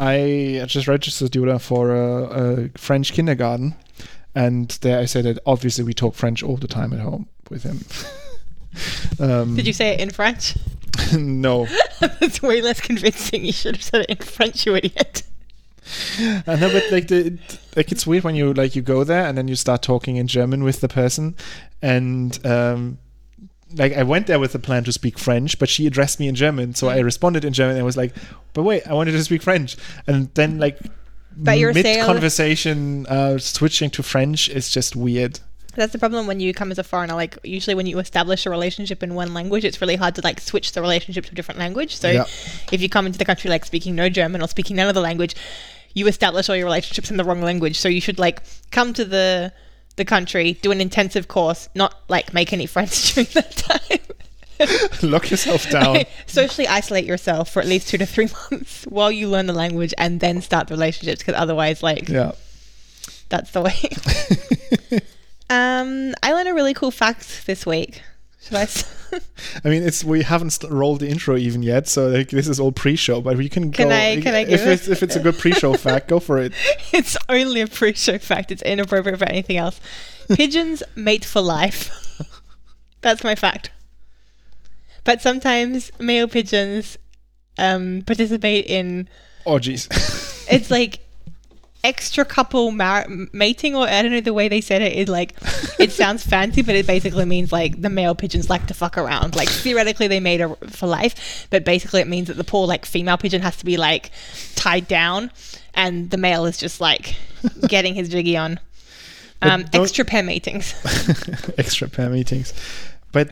I just registered Yoda for a, a French kindergarten, and there I said that obviously we talk French all the time at home with him. um, Did you say it in French? no, That's way less convincing. You should have said it in French, you idiot. I know, but like the like it's weird when you like you go there and then you start talking in German with the person, and um, like I went there with the plan to speak French, but she addressed me in German, so I responded in German and I was like, "But wait, I wanted to speak French," and then like But you're mid saying- conversation uh, switching to French is just weird. That's the problem when you come as a foreigner. Like usually when you establish a relationship in one language, it's really hard to like switch the relationship to a different language. So Yeah. if you come into the country like speaking no German or speaking none of the language, you establish all your relationships in the wrong language. So you should like come to the the country, do an intensive course, not like make any friends during that time. Lock yourself down. Socially isolate yourself for at least two to three months while you learn the language and then start the relationships because otherwise like yeah. that's the way. um, I learned a really cool fact this week. I? mean, it's we haven't rolled the intro even yet, so like this is all pre-show. But we can Can go. I- can I if it? it's if it's a good pre-show fact, go for it. it's only a pre-show fact. It's inappropriate for anything else. Pigeons mate for life. That's my fact. But sometimes male pigeons um, participate in Orgies. it's like extra couple mar- mating or I don't know the way they said it is like it sounds fancy but it basically means like the male pigeons like to fuck around. Like theoretically they made a for life but basically it means that the poor like female pigeon has to be like tied down and the male is just like getting his jiggy on. Um, extra pair meetings extra pair meetings. But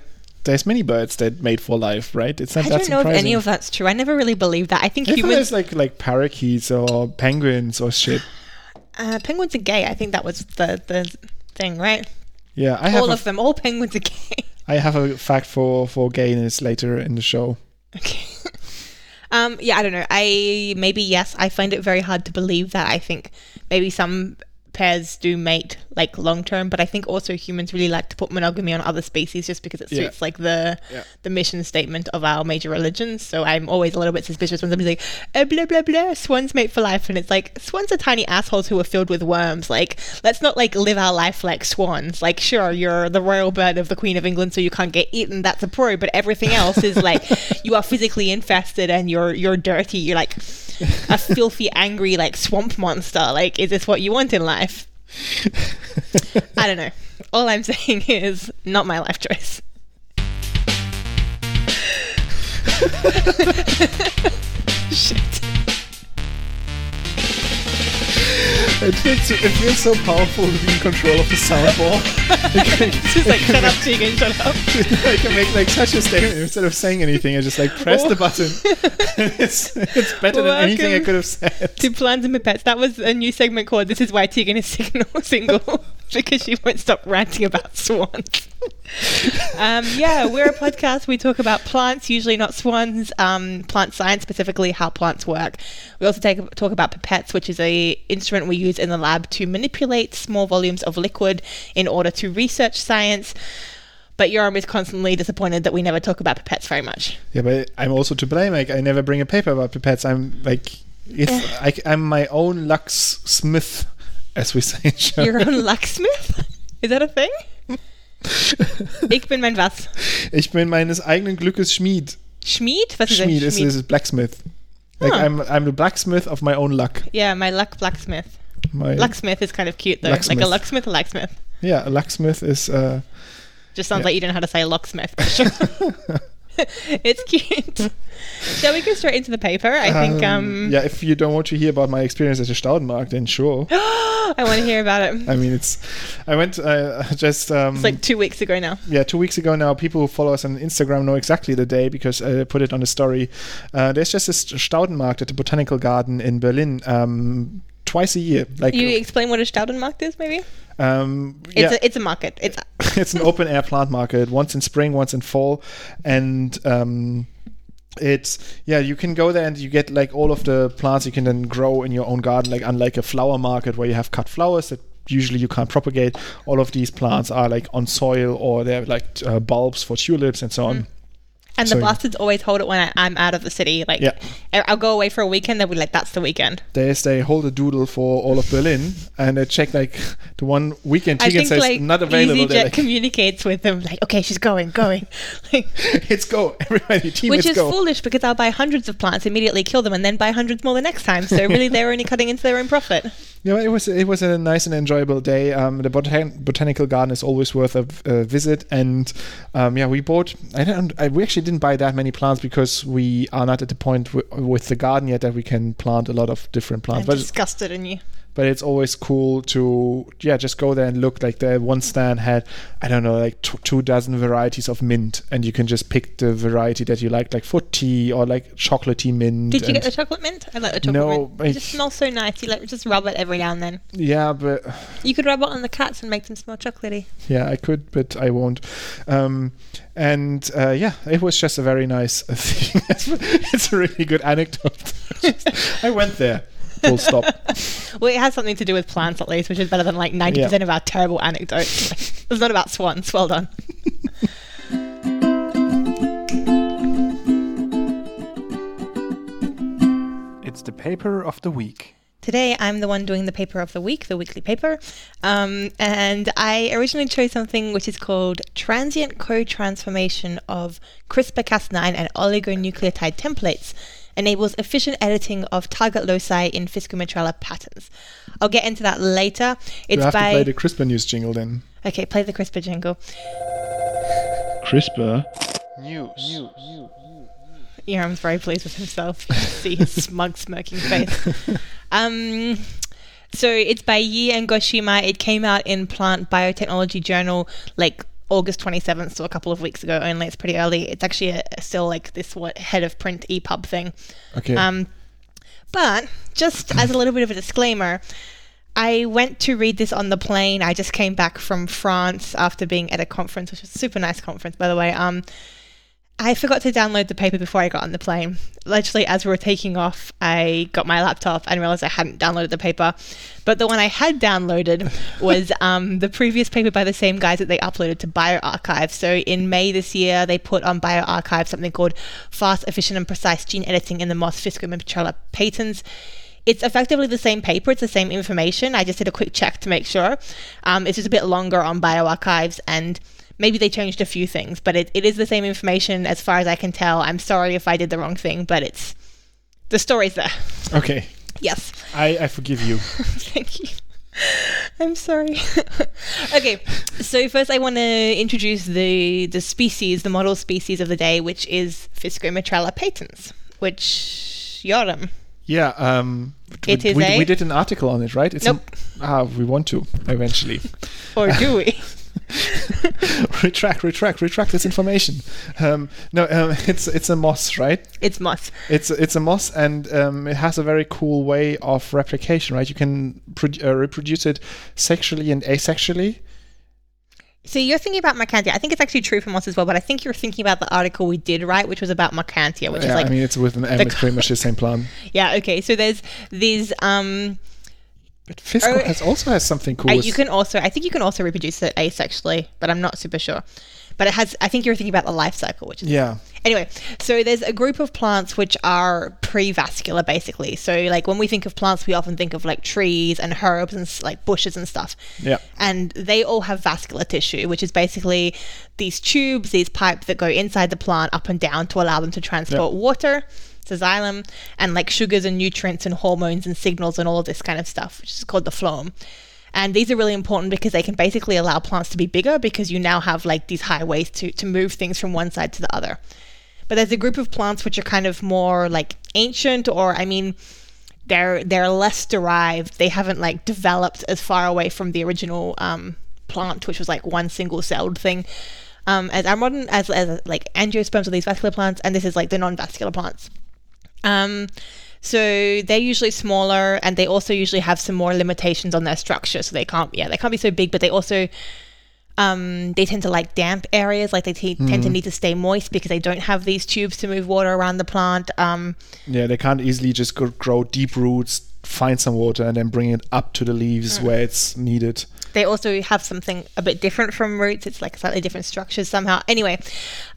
there's many birds that mate for life, right? It's not I that don't know if any of that's true I never really believed that I think I thought humans there's like like parakeets or penguins or shit. uh, penguins are gay I think that was the the thing right Yeah, I have all of them all penguins are gay I have a fact for for gayness later in the show. Okay. um, yeah, I don't know. I maybe yes, I find it very hard to believe that. I think maybe some pairs do mate like long term, but I think also humans really like to put monogamy on other species just because it Yeah. suits like the Yeah. the mission statement of our major religions. So I'm always a little bit suspicious when somebody's like, oh, blah blah blah, swans mate for life, and it's like swans are tiny assholes who are filled with worms. Like let's not like live our life like swans. Like sure, you're the royal bird of the Queen of England, so you can't get eaten. That's a pro, but everything else is like you are physically infested and you're you're dirty. You're like a filthy, angry like swamp monster. Like is this what you want in life? I don't know. All I'm saying is not my life choice. Shit. It feels, it feels so powerful to be in control of the soundboard. Just like shut up, Tegan, shut up. I can make like such a statement instead of saying anything. I just like press Oh. the button. it's it's better than anything I could have said. To plans and pets. That was a new segment called "This is why Tegan is signal single" because she won't stop ranting about swans. um, yeah, we're a podcast. We talk about plants, usually not swans. Um, plant science, specifically how plants work. We also take, talk about pipettes, which is a instrument we use in the lab to manipulate small volumes of liquid in order to research science. But Yoram is constantly disappointed that we never talk about pipettes very much. Yeah, but I'm also to blame. Like I never bring a paper about pipettes. I'm like, it's I, I'm my own Lux Smith, as we say in German. Your own locksmith? Is that a thing? Ich bin mein was? Ich bin meines eigenen Glückes Schmied. Schmied? Was Schmied is, Schmied? is blacksmith. Like Huh. I'm I'm the blacksmith of my own luck. Yeah, my luck blacksmith. My Lucksmith is kind of cute though. Like a locksmith, a locksmith. yeah, a locksmith is uh Just sounds Yeah. like you don't know how to say locksmith. it's cute. Shall we go straight into the paper? I think um, yeah. If you don't want to hear about my experience at the Staudenmarkt, then sure. I want to hear about it. I mean, it's I went uh, just um, It's like two weeks ago now. yeah, two weeks ago now, people who follow us on Instagram know exactly the day because I put it on the story. Uh, there's just this Staudenmarkt at the Botanical Garden in Berlin um, twice a year. Like, You explain what a Staudenmarkt is, maybe? um, It's yeah, a it's a market. It's it's an open air plant market, once in spring, once in fall, and um, it's yeah, you can go there and you get like all of the plants you can then grow in your own garden. Like unlike a flower market where you have cut flowers that usually you can't propagate, all of these plants are like on soil or they're like uh, bulbs for tulips and so on. And So- the bastards always hold it when I, I'm out of the city. Like, Yeah. I'll go away for a weekend. They'll be like, "That's the weekend." They they hold a doodle for all of Berlin, and they check like the one weekend ticket says like not available. EasyJet like, communicates with them like, "Okay, she's going, going," like, it's go, everybody, team, which is go. foolish because I'll buy hundreds of plants, immediately kill them, and then buy hundreds more the next time. So really, they're only cutting into their own profit. Yeah, it was it was a nice and enjoyable day. Um, the botan- botanical garden is always worth a, a visit, and um, yeah, we bought. I don't. I, we actually didn't buy that many plants because we are not at the point w- with the garden yet that we can plant a lot of different plants. I'm. But disgusted in you. But it's always cool to yeah just go there and look. Like the one stand had I don't know like t- two dozen varieties of mint, and you can just pick the variety that you like, like for tea or like chocolatey mint. Did you get the chocolate mint? I like the chocolate No, mint. It just smells so nice. You like just rub it every now and then. yeah, but You could rub it on the cats and make them smell chocolatey. Yeah, I could, but I won't. Um, and uh, yeah, it was just a very nice thing. it's a really good anecdote. I went there. Full stop. Well, it has something to do with plants at least, which is better than like 90% of our terrible anecdotes. it's not about swans. Well done. It's the paper of the week. Today, I'm the one doing the paper of the week, the weekly paper. Um, and I originally chose something which is called Transient Co-Transformation of CRISPR-Cas9 and Oligonucleotide Templates enables efficient editing of target loci in Fiscometrella patterns. I'll get into that later. It's you have by... to play the CRISPR news jingle then. okay, play the CRISPR jingle. CRISPR news. Yoram's very pleased with himself. You see his smug, smirking face. Um, so it's by Yi and Goshima. It came out in Plant Biotechnology Journal like August 27th, so a couple of weeks ago only. It's pretty early. It's actually a, still like this what head of print EPUB thing. Okay. Um, but just as a little bit of a disclaimer, I went to read this on the plane. I just came back from France after being at a conference, which was a super nice conference, by the way. Um, I forgot to download the paper before I got on the plane. Literally, as we were taking off, I got my laptop and realized I hadn't downloaded the paper. But the one I had downloaded was um, the previous paper by the same guys that they uploaded to bioRxiv. So in May this year, they put on bioRxiv something called Fast, Efficient, and Precise Gene Editing in the Moss Fiscometrella Patents. It's effectively the same paper, it's the same information. I just did a quick check to make sure. Um, it's just a bit longer on bioRxives and maybe they changed a few things, but it, it is the same information as far as I can tell. I'm sorry if I did the wrong thing, but it's the story's there. okay. Yes. I, I forgive you. Thank you. I'm sorry. okay, so first I want to introduce the the species, the model species of the day, which is Fiscometrella patens, which Yoram. Yeah. Um, It we, is we, a- we did an article on it, right? It's Nope. A, ah, we want to eventually. Or do we? retract, retract, retract this information. Um, no, um, it's it's a moss, right? it's moss. It's it's a moss, and um, it has a very cool way of replication, right? You can pro- uh, reproduce it sexually and asexually. So you're thinking about Mercantia. I think it's actually true for moss as well, but I think you're thinking about the article we did write, which was about Mercantia, which yeah, is like I mean, it's with an M. It's pretty much the same plant. yeah, okay. So there's these um But Fisco Oh, has also has something cool. Uh, you can also, I think you can also reproduce it asexually, but I'm not super sure. But it has, I think you're thinking about the life cycle, which is yeah, anyway. So there's a group of plants which are pre-vascular, basically. So like when we think of plants, we often think of like trees and herbs and like bushes and stuff. yeah, And they all have vascular tissue, which is basically these tubes, these pipes that go inside the plant up and down to allow them to transport water. Xylem and like sugars and nutrients and hormones and signals and all of this kind of stuff, which is called the phloem. And these are really important because they can basically allow plants to be bigger because you now have like these highways to, to move things from one side to the other. But there's a group of plants which are kind of more like ancient or I mean they're they're less derived. They haven't like developed as far away from the original um, plant, which was like one single celled thing. Um, as our modern as, as like angiosperms are these vascular plants, and this is like the non-vascular plants. Um, so they're usually smaller, and they also usually have some more limitations on their structure. So they can't, yeah, they can't be so big, but they also um, they tend to like damp areas. Like they t- tend to need to stay moist because they don't have these tubes to move water around the plant. Um, yeah. They can't easily just grow deep roots, find some water, and then bring it up to the leaves where it's needed. They also have something a bit different from roots. It's like slightly different structures somehow. Anyway,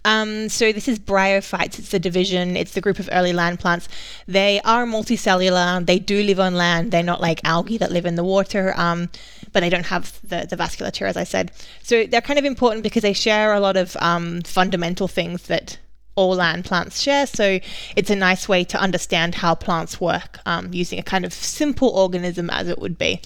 um, so this is bryophytes. It's the division. It's the group of early land plants. They are multicellular. They do live on land. They're not like algae that live in the water. Um, but they don't have the, the vasculature, as I said. So they're kind of important because they share a lot of um, fundamental things that all land plants share. So it's a nice way to understand how plants work um, using a kind of simple organism as it would be.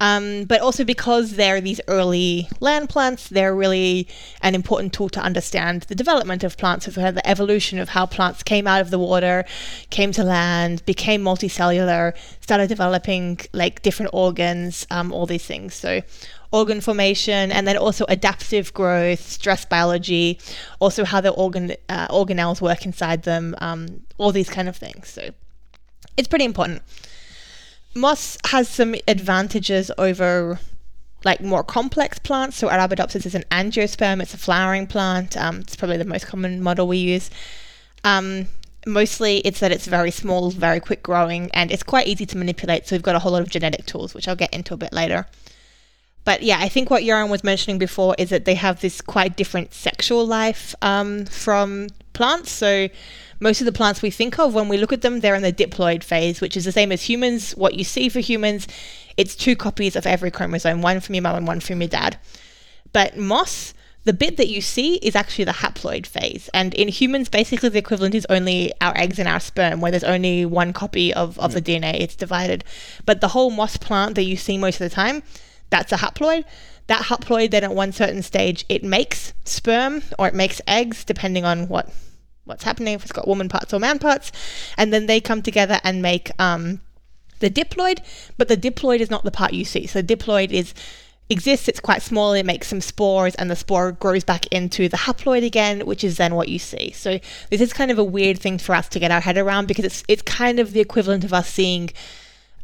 Um, but also because they're these early land plants, they're really an important tool to understand the development of plants, so the evolution of how plants came out of the water, came to land, became multicellular, started developing like different organs, um, all these things. So organ formation, and then also adaptive growth, stress biology, also how the organ uh, organelles work inside them, um, all these kind of things. So it's pretty important. Moss has some advantages over like more complex plants. So Arabidopsis is an angiosperm. It's a flowering plant. Um, it's probably the most common model we use. Um, mostly it's that it's very small, very quick growing, and it's quite easy to manipulate. So we've got a whole lot of genetic tools, which I'll get into a bit later. But yeah, I think what Yaron was mentioning before is that they have this quite different sexual life um, from plants. So most of the plants we think of, when we look at them, they're in the diploid phase, which is the same as humans. What you see for humans, it's two copies of every chromosome, one from your mum and one from your dad. But moss, the bit that you see is actually the haploid phase. And in humans, basically the equivalent is only our eggs and our sperm, where there's only one copy of, of the DNA, it's divided. But the whole moss plant that you see most of the time, that's a haploid. That haploid, then at one certain stage, it makes sperm or it makes eggs, depending on what what's happening, if it's got woman parts or man parts, and then they come together and make um, the diploid. But the diploid is not the part you see. So diploid is exists. It's quite small. It makes some spores, and the spore grows back into the haploid again, which is then what you see. So this is kind of a weird thing for us to get our head around because it's it's kind of the equivalent of us seeing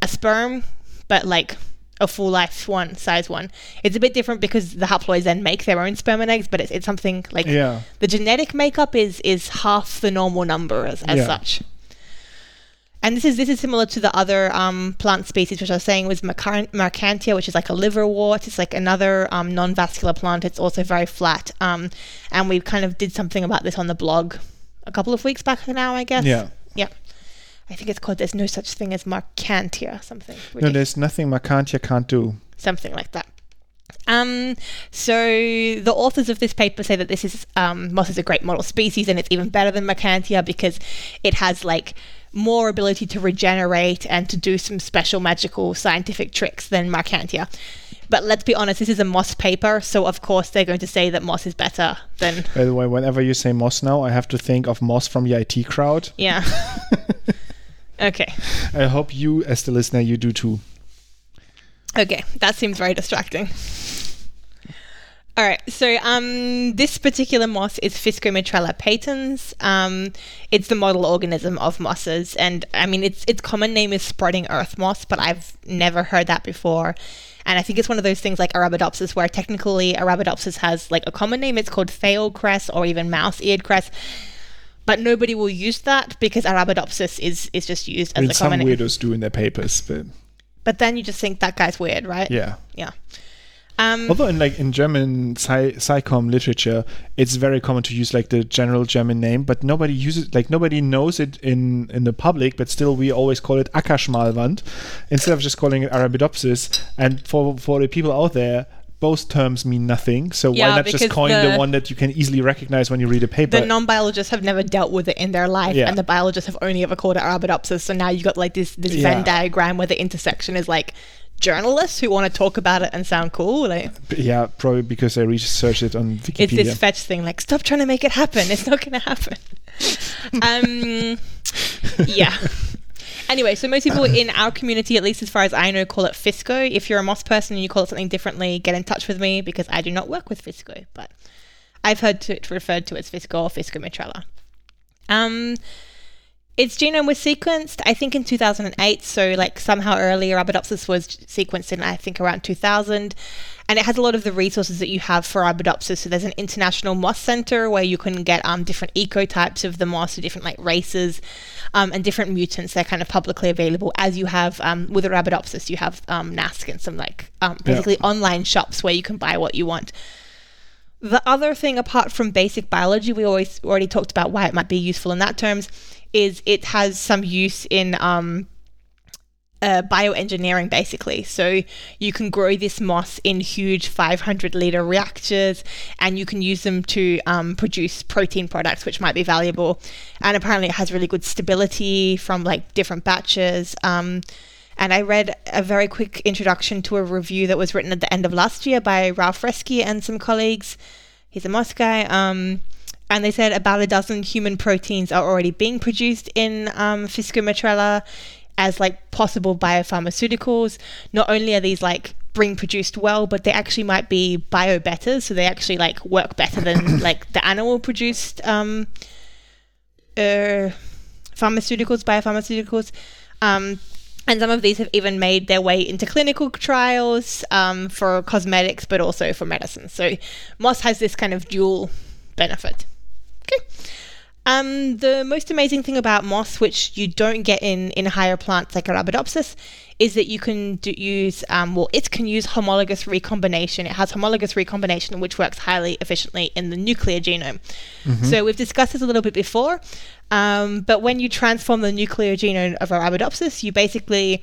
a sperm, but like a full life one, size one. It's a bit different because the haploids then make their own sperm and eggs, but it's, it's something like Yeah. the genetic makeup is is half the normal number as, as Yeah. such. And this is this is similar to the other um, plant species, which I was saying was Mercan- Mercantia, which is like a liverwort. It's like another um, non-vascular plant. It's also very flat. Um, and we kind of did something about this on the blog a couple of weeks back now, I guess. Yeah. Yeah. I think it's called "There's no such thing as Mercantia," something. No, there's nothing Mercantia can't do. something like that. Um, so the authors of this paper say that this is um, moss is a great model species, and it's even better than Mercantia because it has like more ability to regenerate and to do some special magical scientific tricks than Mercantia. But let's be honest, this is a moss paper, so of course they're going to say that moss is better than By the way, whenever you say Moss now, I have to think of Moss from the IT crowd. yeah. okay. I hope you, as the listener, you do too. Okay, that seems very distracting. All right, so um, this particular moss is Fiscomitrella patens. Um, it's the model organism of mosses, and I mean its its common name is spreading earth moss, but I've never heard that before. And I think it's one of those things like Arabidopsis, where technically Arabidopsis has like a common name. It's called Thale cress or even mouse-eared cress, but nobody will use that because Arabidopsis is is just used I as mean, a some common name. weirdos do in their papers, but But then you just think that guy's weird, right? yeah. Yeah. Um, Although in like in German sci- psychom literature, it's very common to use like the general German name, but nobody uses like nobody knows it in in the public. But still, we always call it Ackerschmalwand instead of just calling it Arabidopsis. And for for the people out there, both terms mean nothing. So Yeah, why not just coin the, the- one that you can easily recognize when you read a paper? the non-biologists have never dealt with it in their life, Yeah. and the biologists have only ever called it Arabidopsis. So now you've got like this this Yeah. Venn diagram where the intersection is like journalists who want to talk about it and sound cool. Like yeah, probably because I researched it on Wikipedia. it's this fetch thing. Like stop trying to make it happen. It's not going to happen. um, yeah. Anyway, so most people in our community, at least as far as I know, call it Fisco. If you're a Moss person and you call it something differently, get in touch with me because I do not work with Fisco, but I've heard it referred to as Fisco or Fisco Mitrella. Um, its genome was sequenced, I think, in 2008. So, like, somehow earlier, Arabidopsis was sequenced in, I think, around 2000. And it has a lot of the resources that you have for Arabidopsis. So, there's an international moss center where you can get um, different ecotypes of the moss, so different, like, races um, and different mutants. They're kind of publicly available. As you have um, with Arabidopsis, you have um, NASC and some, like, um, basically yeah. online shops where you can buy what you want. The other thing, apart from basic biology, we always already talked about why it might be useful in that terms is it has some use in um, uh, bioengineering basically. So you can grow this moss in huge 500 liter reactors and you can use them to um, produce protein products, which might be valuable. And apparently, it has really good stability from like different batches. Um, and I read a very quick introduction to a review that was written at the end of last year by Ralph Reske and some colleagues. He's a moss guy. Um, and they said about a dozen human proteins are already being produced in um, as like possible biopharmaceuticals. Not only are these like being produced well, but they actually might be bio better, so they actually like work better than like the animal produced um, uh, pharmaceuticals, biopharmaceuticals. Um, and some of these have even made their way into clinical trials um, for cosmetics, but also for medicine. So moss has this kind of dual benefit. Okay. Um, the most amazing thing about moss, which you don't get in, in higher plants like Arabidopsis, is that you can do, use, um, well, it can use homologous recombination. It has homologous recombination, which works highly efficiently in the nuclear genome. Mm-hmm. So we've discussed this a little bit before, um, but when you transform the nuclear genome of Arabidopsis, you basically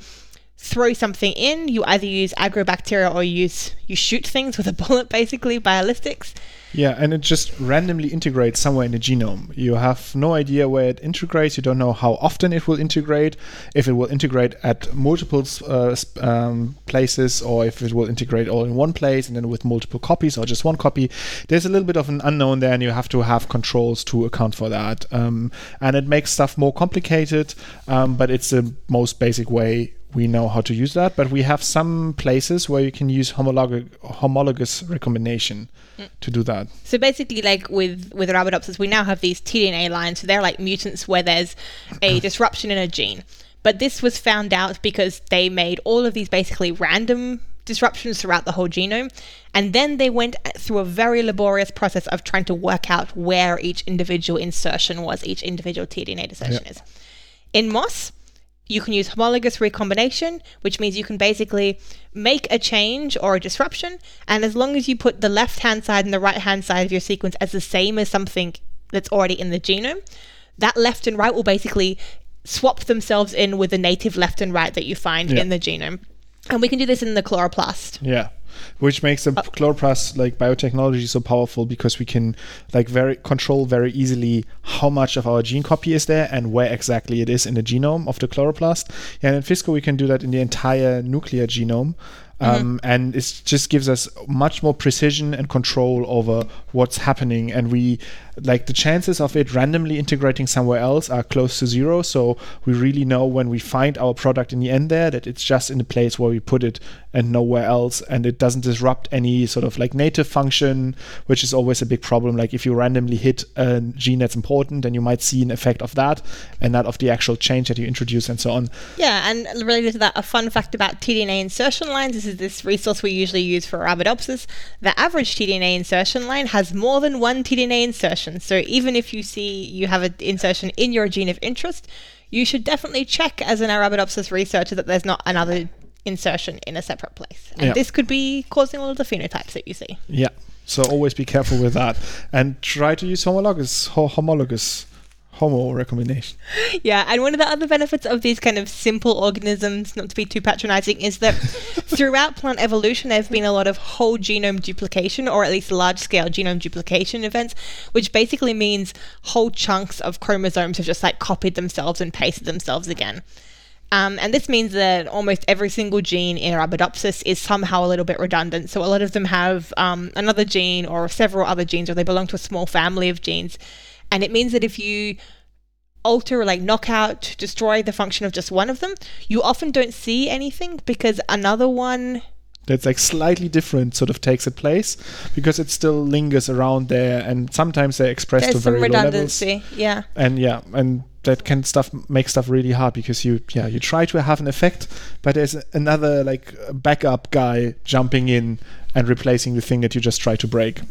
throw something in. You either use agrobacteria or use you shoot things with a bullet, basically ballistics. Yeah, and it just randomly integrates somewhere in the genome. You have no idea where it integrates. You don't know how often it will integrate, if it will integrate at multiple uh, um, places, or if it will integrate all in one place and then with multiple copies or just one copy. There's a little bit of an unknown there, and you have to have controls to account for that. Um, and it makes stuff more complicated, um, but it's the most basic way we know how to use that, but we have some places where you can use homolog- homologous recombination mm. to do that. So basically, like with with Arabidopsis, we now have these tDNA lines. So they're like mutants where there's a disruption in a gene. But this was found out because they made all of these basically random disruptions throughout the whole genome. And then they went through a very laborious process of trying to work out where each individual insertion was, each individual tDNA insertion yep. is. In moss, you can use homologous recombination, which means you can basically make a change or a disruption, and as long as you put the left hand side and the right hand side of your sequence as the same as something that's already in the genome, that left and right will basically swap themselves in with the native left and right that you find yeah. in the genome. And we can do this in the chloroplast. Yeah which makes the uh, chloroplast like biotechnology so powerful because we can like very control very easily how much of our gene copy is there and where exactly it is in the genome of the chloroplast. and in Physco we can do that in the entire nuclear genome. Mm-hmm. Um, mm-hmm. and it just gives us much more precision and control over what's happening and we like the chances of it randomly integrating somewhere else are close to zero. So we really know when we find our product in the end there that it's just in the place where we put it and nowhere else, and it doesn't disrupt any sort of like native function, which is always a big problem. Like if you randomly hit a gene that's important, then you might see an effect of that and not of the actual change that you introduce and so on. Yeah, and related to that, a fun fact about tDNA insertion lines. This is this resource we usually use for Arabidopsis. The average tDNA insertion line has more than one tDNA insertion So even if you see you have an insertion in your gene of interest, you should definitely check as an Arabidopsis researcher that there's not another insertion in a separate place. And yeah. this could be causing all of the phenotypes that you see. Yeah. So always be careful with that and try to use homologous homologous homo recombination. Yeah, and one of the other benefits of these kind of simple organisms, not to be too patronizing, is that throughout plant evolution, there have been a lot of whole genome duplication, or at least large scale genome duplication events, which basically means whole chunks of chromosomes have just like copied themselves and pasted themselves again. Um, and this means that almost every single gene in Arabidopsis is somehow a little bit redundant. So a lot of them have um, another gene or several other genes, or they belong to a small family of genes. And it means that if you alter, or like knock out, destroy the function of just one of them, you often don't see anything because another one that's like slightly different sort of takes its place because it still lingers around there and sometimes they're expressed There's to very some redundancy, low levels. Yeah. And yeah, and that can stuff make stuff really hard because you yeah you try to have an effect, but there's another like backup guy jumping in and replacing the thing that you just try to break.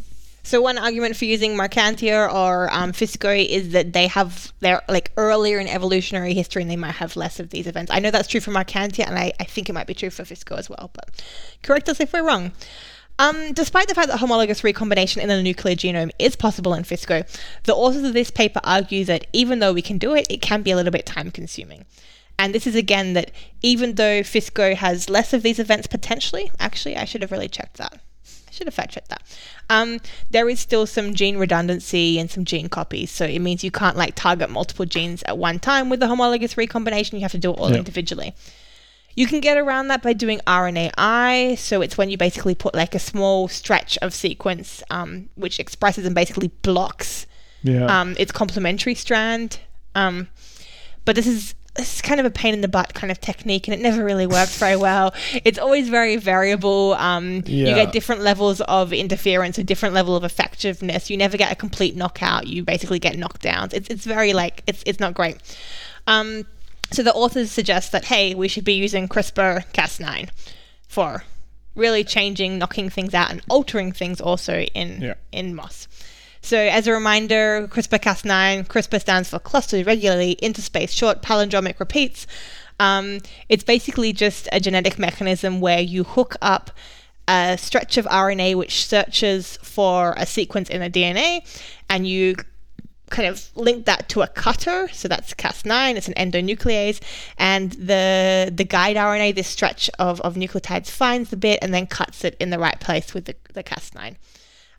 So one argument for using Mercantia or um, is that they have they're like earlier in evolutionary history and they might have less of these events. I know that's true for Mercantia and I, I think it might be true for Fisco as well, but correct us if we're wrong. Um, despite the fact that homologous recombination in the nuclear genome is possible in Fisco, the authors of this paper argue that even though we can do it, it can be a little bit time consuming. And this is again that even though Fisco has less of these events potentially, actually, I should have really checked that. Should have fact checked that. Um, there is still some gene redundancy and some gene copies, so it means you can't like target multiple genes at one time with the homologous recombination. You have to do it all individually. You can get around that by doing RNAi. So it's when you basically put like a small stretch of sequence, um, which expresses and basically blocks Yeah. um, its complementary strand. Um, but this is is kind of a pain in the butt kind of technique, and it never really works very well. It's always very variable. Um, You get different levels of interference, a different level of effectiveness. You never get a complete knockout. You basically get knockdowns. It's it's very like it's it's not great. Um, so the authors suggest that hey, we should be using CRISPR Cas9 for really changing, knocking things out, and altering things also in Yeah. in moss. So, as a reminder, CRISPR-Cas9, CRISPR stands for clustered regularly interspaced short palindromic repeats. Um, it's basically just a genetic mechanism where you hook up a stretch of RNA which searches for a sequence in the DNA, and you kind of link that to a cutter. So that's Cas9. It's an endonuclease, and the the guide RNA, this stretch of, of nucleotides, finds the bit and then cuts it in the right place with the, the Cas9.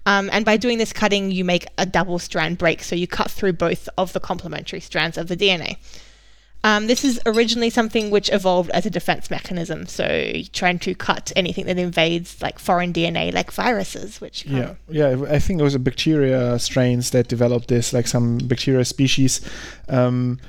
Um, and by doing this cutting, you make a double strand break. So you cut through both of the complementary strands of the DNA. Um, this is originally something which evolved as a defense mechanism. So trying to cut anything that invades like foreign DNA, like viruses, which Yeah, yeah. I think it was a bacteria strains that developed this, like some bacteria species, um,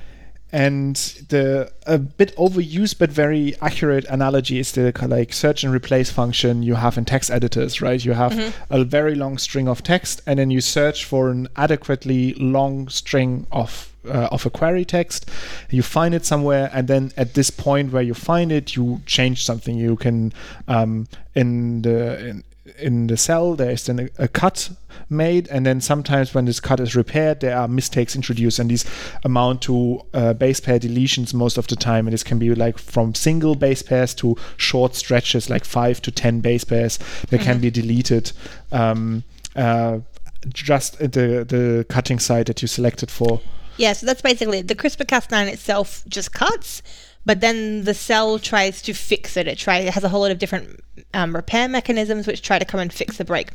and the a bit overused but very accurate analogy is the like search and replace function you have in text editors, right? You have a very long string of text, and then you search for an adequately long string of uh, of a query text. You find it somewhere, and then at this point where you find it, you change something. You can um, in the in, in the cell there is then a, a cut made and then sometimes when this cut is repaired there are mistakes introduced and these amount to uh, base pair deletions most of the time and this can be like from single base pairs to short stretches like five to ten base pairs that can be deleted. Um, uh, just at the the cutting site that you selected for. Yeah, so that's basically it. The CRISPR-Cas9 itself just cuts, but then the cell tries to fix it. It it has a whole lot of different um, repair mechanisms which try to come and fix the break.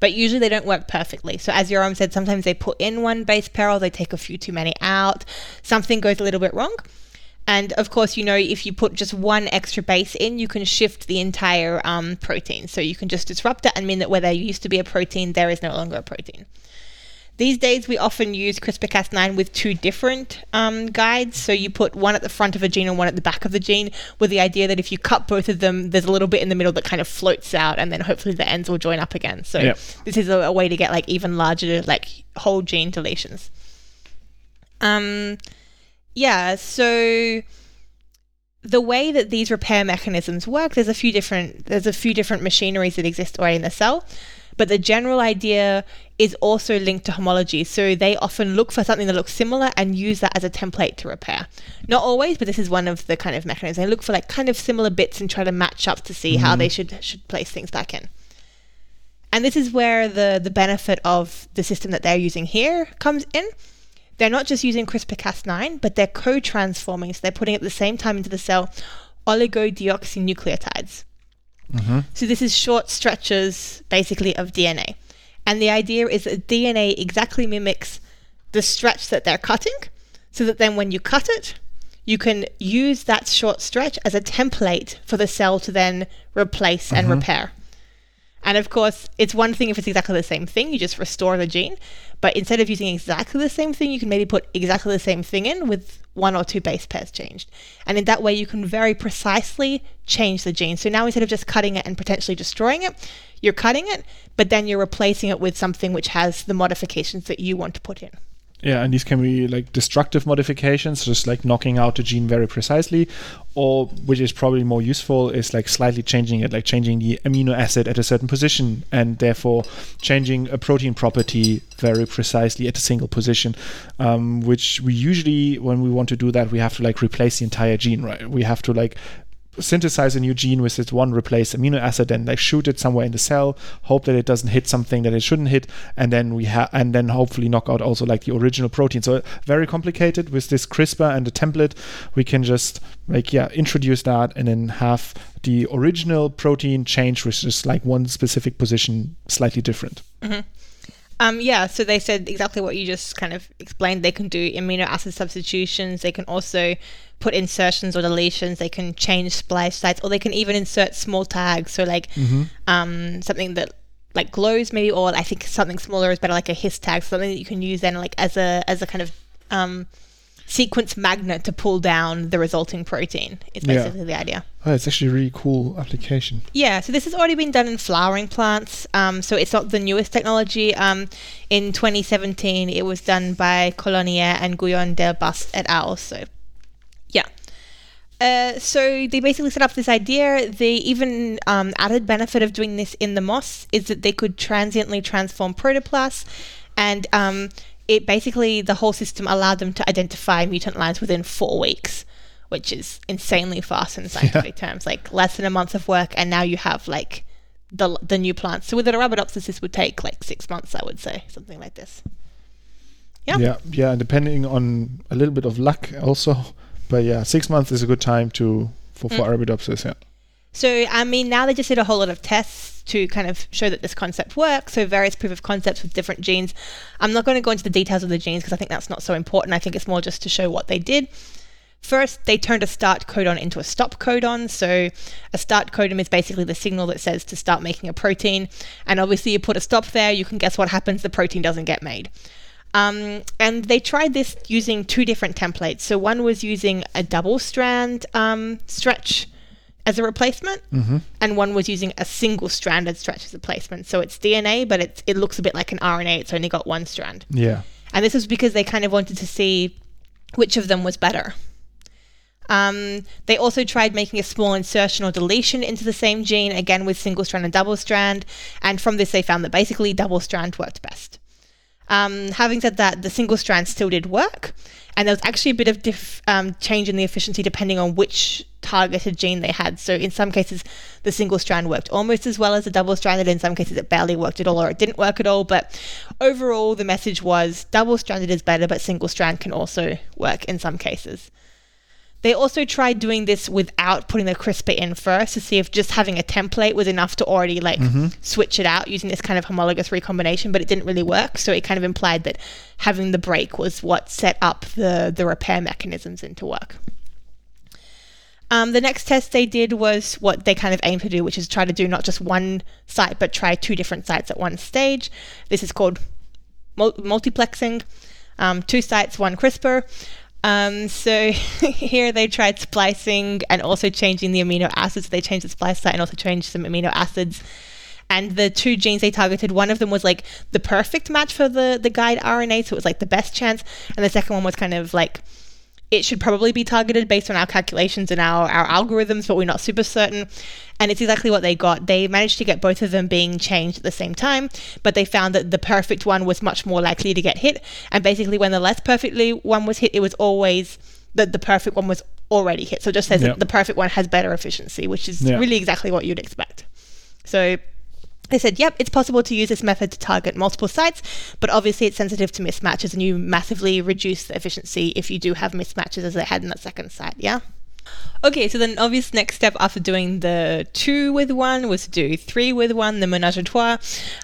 But usually they don't work perfectly. So as Yoram said, sometimes they put in one base pair or they take a few too many out. Something goes a little bit wrong. And of course, you know, if you put just one extra base in, you can shift the entire um, protein. So you can just disrupt it and mean that where there used to be a protein, there is no longer a protein. These days, we often use CRISPR-Cas9 with two different um, guides. So you put one at the front of a gene and one at the back of the gene, with the idea that if you cut both of them, there's a little bit in the middle that kind of floats out, and then hopefully the ends will join up again. So Yep. this is a, a way to get like even larger, like whole gene deletions. Um, yeah. So the way that these repair mechanisms work, there's a few different there's a few different machineries that exist already in the cell, but the general idea is also linked to homology. So they often look for something that looks similar and use that as a template to repair. Not always, but this is one of the kind of mechanisms. They look for like kind of similar bits and try to match up to see how mm-hmm. they should should place things back in. And this is where the the benefit of the system that they're using here comes in they're not just using CRISPR-Cas9, but they're co-transforming. So they're putting at the same time into the cell oligodeoxynucleotides. Mm-hmm. So this is short stretches, basically, of DNA. And the idea is that DNA exactly mimics the stretch that they're cutting, so that then when you cut it, you can use that short stretch as a template for the cell to then replace and mm-hmm. repair. And of course, it's one thing if it's exactly the same thing, you just restore the gene. But instead of using exactly the same thing, you can maybe put exactly the same thing in with one or two base pairs changed. And in that way, you can very precisely change the gene. So now instead of just cutting it and potentially destroying it, you're cutting it, but then you're replacing it with something which has the modifications that you want to put in. Yeah, and these can be like destructive modifications, just like knocking out a gene very precisely, or which is probably more useful, is like slightly changing it, like changing the amino acid at a certain position, and therefore changing a protein property very precisely at a single position. Um, which we usually, when we want to do that, we have to like replace the entire gene, right? We have to like synthesize a new gene with this one replaced amino acid and like shoot it somewhere in the cell hope that it doesn't hit something that it shouldn't hit and then we have and then hopefully knock out also like the original protein. So very complicated with this crispr and the template. We can just like yeah introduce that and then have the original protein change which is like one specific position slightly different. Mm-hmm. Um, yeah, so they said exactly what you just kind of explained. They can do amino acid substitutions. They can also put insertions or deletions. They can change splice sites, or they can even insert small tags. So like mm-hmm. um, something that like glows maybe, or I think something smaller is better, like a his tag, something that you can use then like as a as a kind of um, sequence magnet to pull down the resulting protein. It's basically yeah. the idea. Oh, it's actually a really cool application. Yeah, so this has already been done in flowering plants. Um, so it's not the newest technology. Um, in 2017, it was done by Colonier and Guyon del Bast et al. So, yeah. Uh, so they basically set up this idea. The even um, added benefit of doing this in the moss is that they could transiently transform protoplasts and um, it basically the whole system allowed them to identify mutant lines within four weeks, which is insanely fast in scientific yeah. terms. Like less than a month of work, and now you have like the the new plants. So with an Arabidopsis, this would take like six months, I would say, something like this. Yeah. Yeah, yeah. Depending on a little bit of luck, also, but yeah, six months is a good time to for for mm. Arabidopsis. Yeah. So I mean, now they just did a whole lot of tests to kind of show that this concept works. So various proof of concepts with different genes. I'm not going to go into the details of the genes because I think that's not so important. I think it's more just to show what they did. First, they turned a start codon into a stop codon. So, a start codon is basically the signal that says to start making a protein. And obviously, you put a stop there, you can guess what happens the protein doesn't get made. Um, and they tried this using two different templates. So, one was using a double strand um, stretch as a replacement, mm-hmm. and one was using a single stranded stretch as a replacement. So it's DNA, but it's, it looks a bit like an RNA. It's only got one strand. Yeah. And this was because they kind of wanted to see which of them was better. Um, they also tried making a small insertion or deletion into the same gene, again with single strand and double strand. And from this, they found that basically double strand worked best. Um, having said that, the single strand still did work, and there was actually a bit of diff, um, change in the efficiency depending on which targeted gene they had. So in some cases, the single strand worked almost as well as the double stranded. In some cases, it barely worked at all or it didn't work at all. But overall, the message was double stranded is better, but single strand can also work in some cases. They also tried doing this without putting the CRISPR in first to see if just having a template was enough to already like mm-hmm. switch it out using this kind of homologous recombination, but it didn't really work. So it kind of implied that having the break was what set up the, the repair mechanisms into work. Um, the next test they did was what they kind of aimed to do, which is try to do not just one site, but try two different sites at one stage. This is called mul- multiplexing. Um, two sites, one CRISPR. Um, so here they tried splicing and also changing the amino acids. They changed the splice site and also changed some amino acids. And the two genes they targeted, one of them was like the perfect match for the the guide RNA, so it was like the best chance, and the second one was kind of like it should probably be targeted based on our calculations and our, our algorithms, but we're not super certain. And it's exactly what they got. They managed to get both of them being changed at the same time, but they found that the perfect one was much more likely to get hit. And basically, when the less perfectly one was hit, it was always that the perfect one was already hit. So it just says yep. that the perfect one has better efficiency, which is yep. really exactly what you'd expect. So they said, yep, it's possible to use this method to target multiple sites, but obviously it's sensitive to mismatches and you massively reduce the efficiency if you do have mismatches as they had in that second site, yeah? Okay, so then obvious next step after doing the two with one was to do three with one, the menage a trois.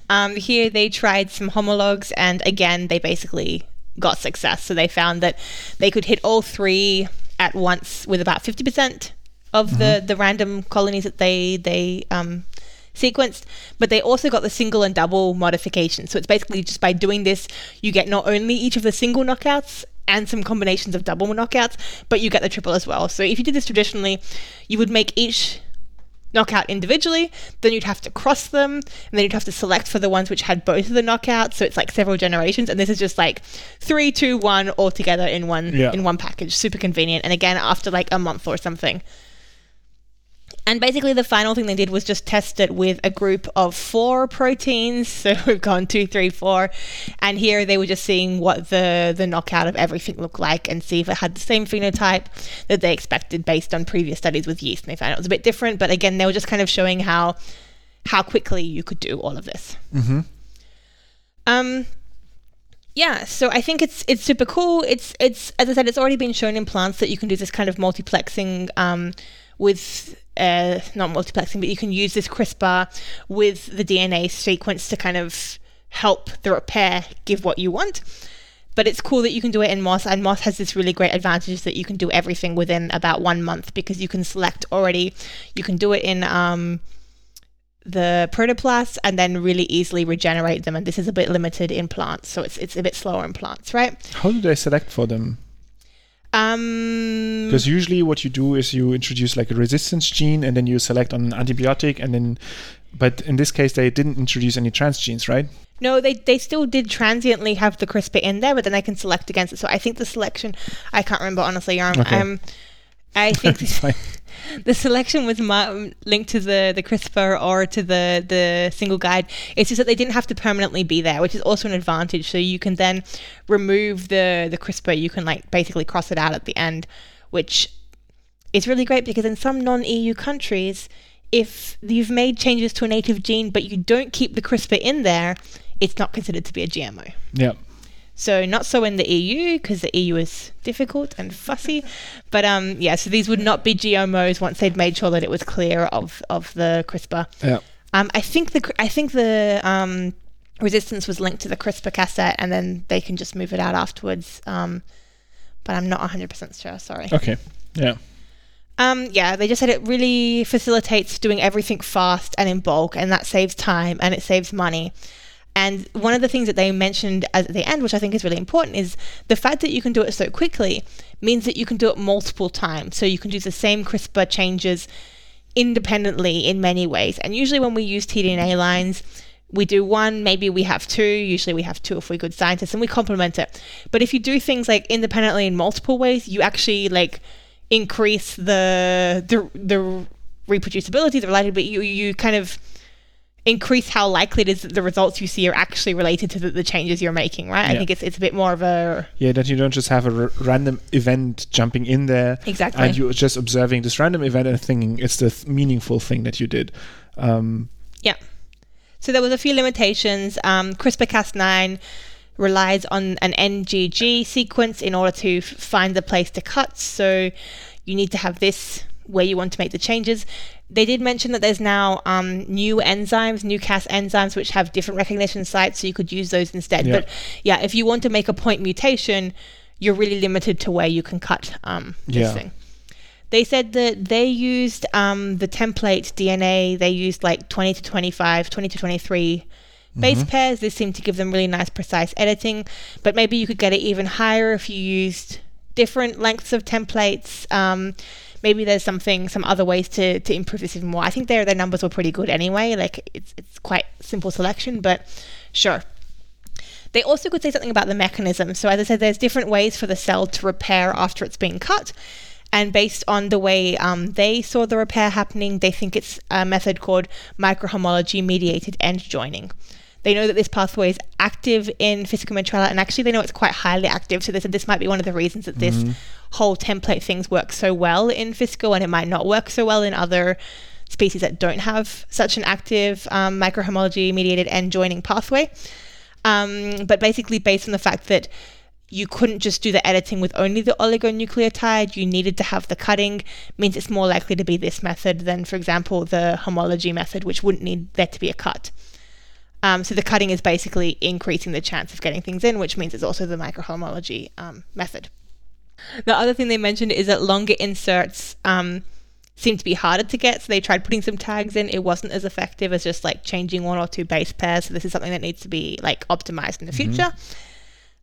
Um, here they tried some homologs and again they basically got success. So they found that they could hit all three at once with about 50% of mm-hmm. the, the random colonies that they, they um, sequenced, but they also got the single and double modification. So it's basically just by doing this, you get not only each of the single knockouts and some combinations of double knockouts, but you get the triple as well. So if you did this traditionally, you would make each knockout individually, then you'd have to cross them, and then you'd have to select for the ones which had both of the knockouts. So it's like several generations, and this is just like three, two, one all together in one Yeah. in one package. Super convenient. And again, after like a month or something. And basically, the final thing they did was just test it with a group of four proteins. So we've gone two, three, four, and here they were just seeing what the the knockout of everything looked like and see if it had the same phenotype that they expected based on previous studies with yeast. And they found it was a bit different, but again, they were just kind of showing how how quickly you could do all of this. Mm-hmm. Um, yeah, so I think it's it's super cool. It's it's as I said, it's already been shown in plants that you can do this kind of multiplexing um, with uh, not multiplexing, but you can use this CRISPR with the DNA sequence to kind of help the repair give what you want. But it's cool that you can do it in moss, and moss has this really great advantage that you can do everything within about one month because you can select already. You can do it in um, the protoplasts and then really easily regenerate them. And this is a bit limited in plants, so it's it's a bit slower in plants, right? How do they select for them? Um, Because usually what you do is you introduce like a resistance gene and then you select on an antibiotic and then, but in this case they didn't introduce any transgenes, right? no, they they still did transiently have the CRISPR in there, but then they can select against it. So I think the selection, I can't remember honestly. Um, Okay. um I think the selection was ma- linked to the, the CRISPR or to the, the single guide. It's just that they didn't have to permanently be there, which is also an advantage. So you can then remove the, the CRISPR. You can like basically cross it out at the end, which is really great because in some non-EU countries, if you've made changes to a native gene but you don't keep the CRISPR in there, it's not considered to be a GMO. Yeah. So not so in the EU because the EU is difficult and fussy, but um yeah. So these would not be GMOs once they'd made sure that it was clear of of the CRISPR. Yeah. Um, I think the I think the um resistance was linked to the CRISPR cassette, and then they can just move it out afterwards. Um, but I'm not 100 percent sure. Sorry. Okay. Yeah. Um, yeah, they just said it really facilitates doing everything fast and in bulk, and that saves time and it saves money. And one of the things that they mentioned at the end, which I think is really important, is the fact that you can do it so quickly means that you can do it multiple times. So you can do the same CRISPR changes independently in many ways. And usually when we use tDNA lines, we do one, maybe we have two. Usually we have two if we're good scientists, and we complement it. But if you do things like independently in multiple ways, you actually like increase the the the reproducibility, the reliability. You you kind of increase how likely it is that the results you see are actually related to the, the changes you're making, right? I think it's it's a bit more of a Yeah, that you don't just have a r- random event jumping in there exactly. and you're just observing this random event and thinking it's the th- meaningful thing that you did. Um, yeah. So there was a few limitations. Um, CRISPR-Cas9 relies on an NGG sequence in order to f- find the place to cut. So you need to have this where you want to make the changes. They did mention that there's now um, new enzymes, new Cas enzymes, which have different recognition sites, so you could use those instead. Yeah. But yeah, if you want to make a point mutation, you're really limited to where you can cut um, this Yeah. thing. They said that they used um, the template DNA, they used like 20 to 25, 20 to 23 base pairs. This seemed to give them really nice, precise editing. But maybe you could get it even higher if you used different lengths of templates. Um, maybe there's something, some other ways to, to improve this even more. I think their, their numbers were pretty good anyway. Like it's, it's quite simple selection, but sure. They also could say something about the mechanism. So, as I said, there's different ways for the cell to repair after it's been cut. And based on the way um, they saw the repair happening, they think it's a method called microhomology mediated end joining. They know that this pathway is active in Physicometrella, and actually, they know it's quite highly active. So, they said this might be one of the reasons that this whole template things work so well in Fisco, and it might not work so well in other species that don't have such an active um, microhomology mediated end joining pathway. Um, but basically, based on the fact that you couldn't just do the editing with only the oligonucleotide, you needed to have the cutting, means it's more likely to be this method than, for example, the homology method, which wouldn't need there to be a cut. Um, so the cutting is basically increasing the chance of getting things in, which means it's also the microhomology um, method. The other thing they mentioned is that longer inserts um, seem to be harder to get, so they tried putting some tags in. It wasn't as effective as just like changing one or two base pairs. So this is something that needs to be like optimized in the future.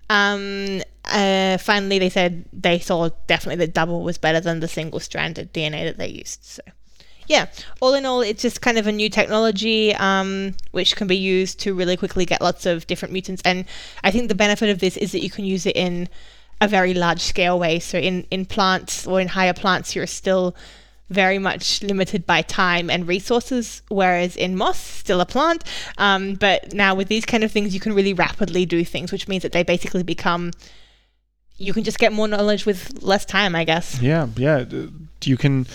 Um, uh, finally, they said they saw definitely that double was better than the single stranded DNA that they used. So, yeah, all in all, it's just kind of a new technology um, which can be used to really quickly get lots of different mutants. And I think the benefit of this is that you can use it in a very large scale way. So in, in plants or in higher plants, you're still very much limited by time and resources, whereas in moss, still a plant. Um, but now with these kind of things, you can really rapidly do things, which means that they basically become. You can just get more knowledge with less time, I guess. Yeah, yeah. You can.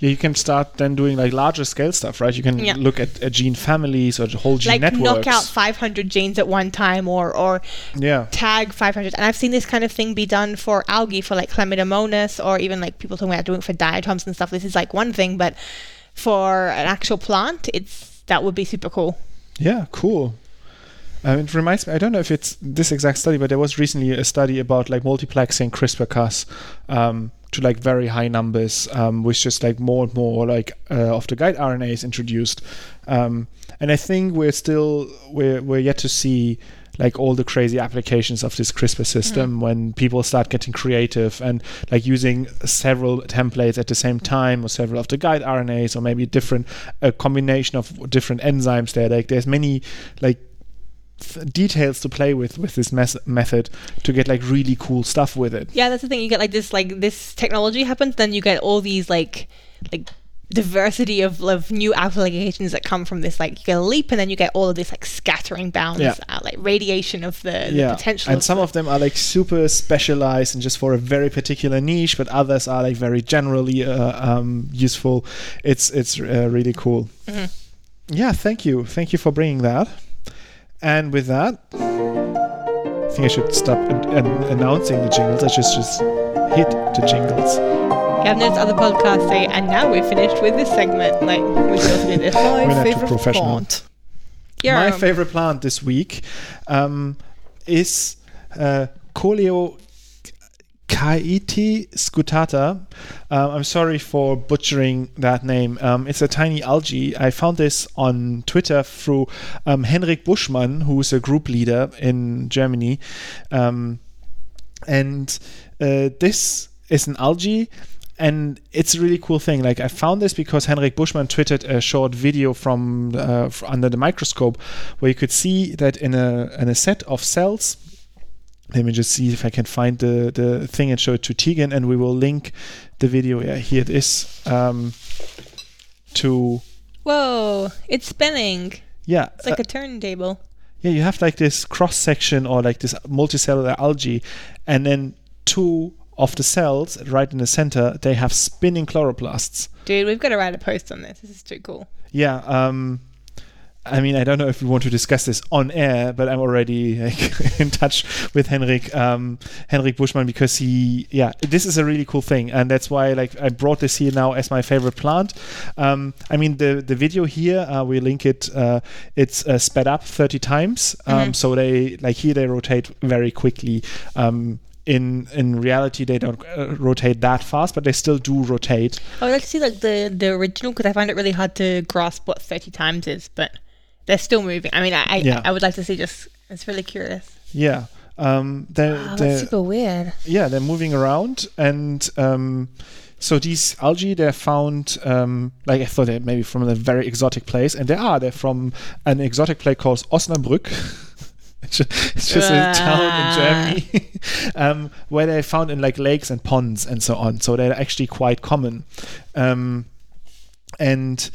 Yeah, you can start then doing like larger scale stuff, right? You can Yeah. look at, at gene families or whole gene like networks. knock out 500 genes at one time or or yeah, tag 500 and i've seen this kind of thing be done for algae for like chlamydomonas or even like people talking about doing it for diatoms and stuff this is like one thing but for an actual plant it's that would be super cool Yeah, cool. Um, it reminds me. I don't know if it's this exact study, but there was recently a study about like multiplexing CRISPR-Cas um, to like very high numbers, um, with just like more and more like uh, of the guide RNAs introduced. Um, and I think we're still we're we're yet to see like all the crazy applications of this CRISPR system when people start getting creative and like using several templates at the same time or several of the guide RNAs or maybe different a combination of different enzymes there. Like there's many like details to play with with this mes- method to get like really cool stuff with it. Yeah that's the thing. You get like this like this technology happens then you get all these like like diversity of, of new applications that come from this like you get a leap and then you get all of this like scattering bounds Yeah. uh, like radiation of the, the yeah. potential and of some the- of them are like super specialized and just for a very particular niche but others are like very generally uh, um, useful. It's it's uh, really cool. Mhm. yeah thank you. Thank you for bringing that and with that i think i should stop an- an- announcing the jingles i should just hit the jingles Yeah, other podcasts say, and now we're finished with this segment. Like, we should also do this. We're My not too favorite professional. font. Yeah. My favorite plant this week um, is uh, Coleo Kaiti scutata. Um, I'm sorry for butchering that name. Um, it's a tiny algae. I found this on Twitter through um, Henrik Buschmann, who's a group leader in Germany. Um, and uh, this is an algae and it's a really cool thing like i found this because henrik buschmann tweeted a short video from uh, under the microscope where you could see that in a in a set of cells let me just see if i can find the the thing and show it to tegan and we will link the video yeah here it is um, to Whoa, it's spinning. yeah It's like a turntable. yeah, you have like this cross section or like this multicellular algae, and then two of the cells right in the center they have spinning chloroplasts. Dude, we've got to write a post on this. This is too cool. Yeah. Um, I mean, I don't know if we want to discuss this on air, but I'm already like, in touch with Henrik um, Henrik Buschmann because he, yeah, this is a really cool thing, and that's why like I brought this here now as my favorite plant. Um, I mean, the the video here uh, we link it. Uh, it's uh, sped up 30 times, um, Mhm. so they like here they rotate very quickly. Um, in in reality, they don't uh, rotate that fast, but they still do rotate. I would like to see like the the original because I find it really hard to grasp what thirty times is, but they're still moving. I mean, I I, Yeah. I would like to see just. It's really curious. Yeah. Um, they're, Oh, they're- that's super weird. yeah, they're moving around, and um, so these algae they're found. Um, like I thought, they're maybe from a very exotic place, and they are. They're from an exotic place called Osnabrück. It's just a town in Ah. Germany um, where they're found in like lakes and ponds and so on. So they're actually quite common. Um, and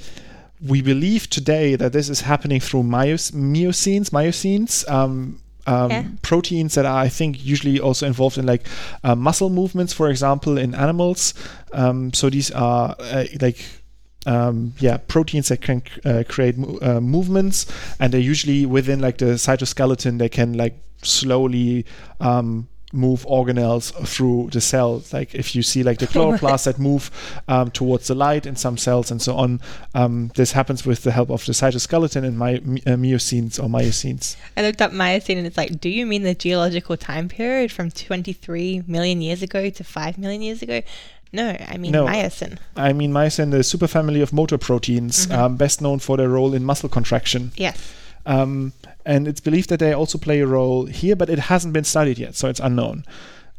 we believe today that this is happening through myos- miocines, myocines, um, um, Yeah. proteins that are, I think, usually also involved in like uh, muscle movements, for example, in animals. Um, so these are uh, like um, yeah, proteins that can uh, create mo- uh, movements, and they're usually within like the cytoskeleton. They can like slowly um, move organelles through the cell. Like if you see like the chloroplasts that move um, towards the light in some cells and so on, um, this happens with the help of the cytoskeleton and my, uh, or myocines. I looked up Miocene and it's like, do you mean the geological time period from 23 million years ago to 5 million years ago? No, I mean myosin No. Miocene. I mean, myosin, the superfamily of motor proteins, Mhm. um, best known for their role in muscle contraction. Yes. Um, and it's believed that they also play a role here, but it hasn't been studied yet, so it's unknown.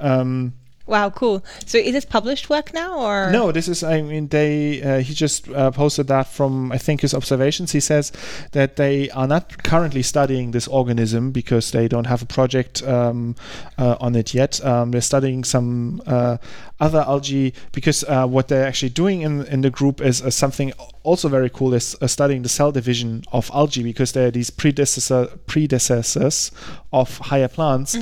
Um, Wow, cool. So is this published work now, or No, this is. I mean, they. Uh, he just uh, posted that from I think his observations. He says that they are not currently studying this organism because they don't have a project um, uh, on it yet. Um, they're studying some uh, other algae because uh, what they're actually doing in in the group is uh, something also very cool. Is uh, studying the cell division of algae because they're these predecessor predecessors of higher plants.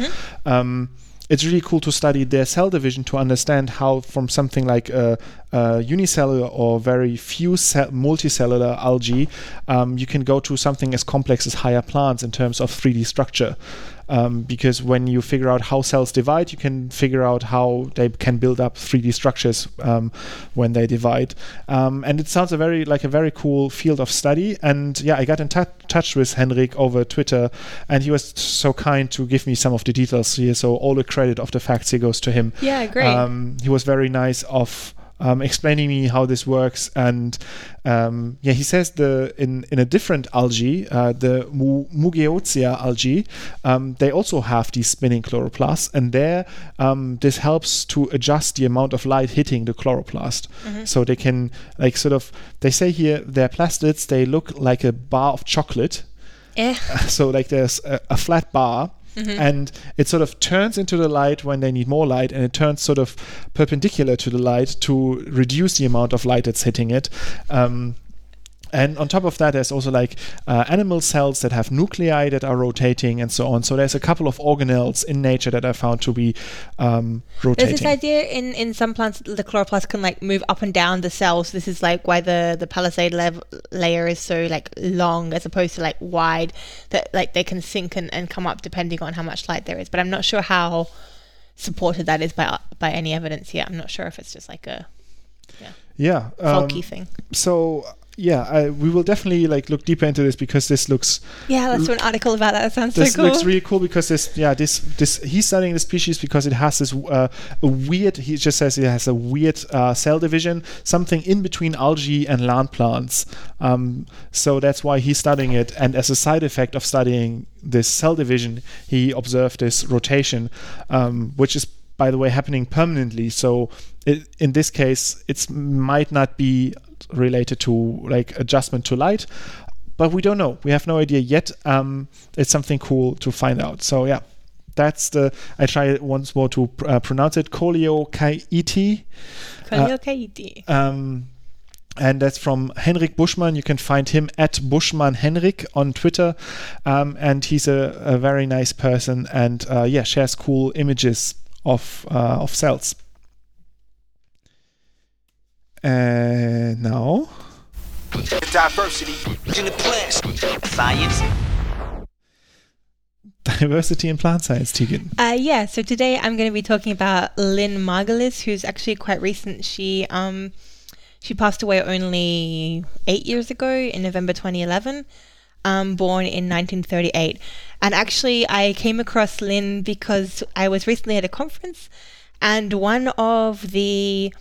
Um, it's really cool to study their cell division to understand how from something like a, a unicellular or very few cell, multicellular algae um, you can go to something as complex as higher plants in terms of 3d structure um, because when you figure out how cells divide you can figure out how they can build up 3d structures um, when they divide. Um, and it sounds a very like a very cool field of study. And yeah i got in tou- touch with henrik over twitter and he was so kind to give me some of the details. Here so all the credit of the facts here goes to him. Yeah, great. um, he was very nice of um, explaining me how this works. And um, yeah he says the in in a different algae uh, the Mu- Mugeotia algae um, they also have these spinning chloroplasts. And there um, this helps to adjust the amount of light hitting the chloroplast. So they can like sort of they say here their plastids. They look like a bar of chocolate. Eh. so like there's a, a flat bar and it sort of turns into the light when they need more light and it turns sort of perpendicular to the light to reduce the amount of light that's hitting it. Um, and on top of that there's also like uh, animal cells that have nuclei that are rotating and so on so there's a couple of organelles in nature that i found to be um, There's this idea in, in some plants the chloroplast can like move up and down the cells. This is like why the the palisade lev- layer is so like long as opposed to like wide. That like they can sink and, and come up depending on how much light there is. But I'm not sure how supported that is by by any evidence yet. I'm not sure if it's just like a yeah um, folky thing. so yeah I, we will definitely like look deeper into this because this looks Yeah, let's do an article about that. That sounds this so cool. This looks really cool because this yeah this this he's studying the species because it has this uh, a weird he just says it has a weird uh, cell division something in between algae and land plants um, so that's why he's studying it and as a side effect of studying this cell division he observed this rotation um, which is by the way happening permanently so it, in this case it might not be related to like adjustment to light but we don't know. We have no idea yet. Um, it's something cool to find out. So yeah, that's the. I try once more to uh, pronounce it. Coleocaete. Coleocaete. Um, and that's from Henrik Buschmann. You can find him at Buschmann Henrik on Twitter. Um, and he's a, a very nice person and uh, yeah, shares cool images of uh, of cells. And now Diversity in the plants. Science. diversity in plant science, Tegan. Uh, yeah, so today I'm going to be talking about Lynn Margulis, who's actually quite recent. She um, she passed away only eight years ago in November 2011, um, born in 1938. And actually, I came across Lynn because I was recently at a conference, and one of the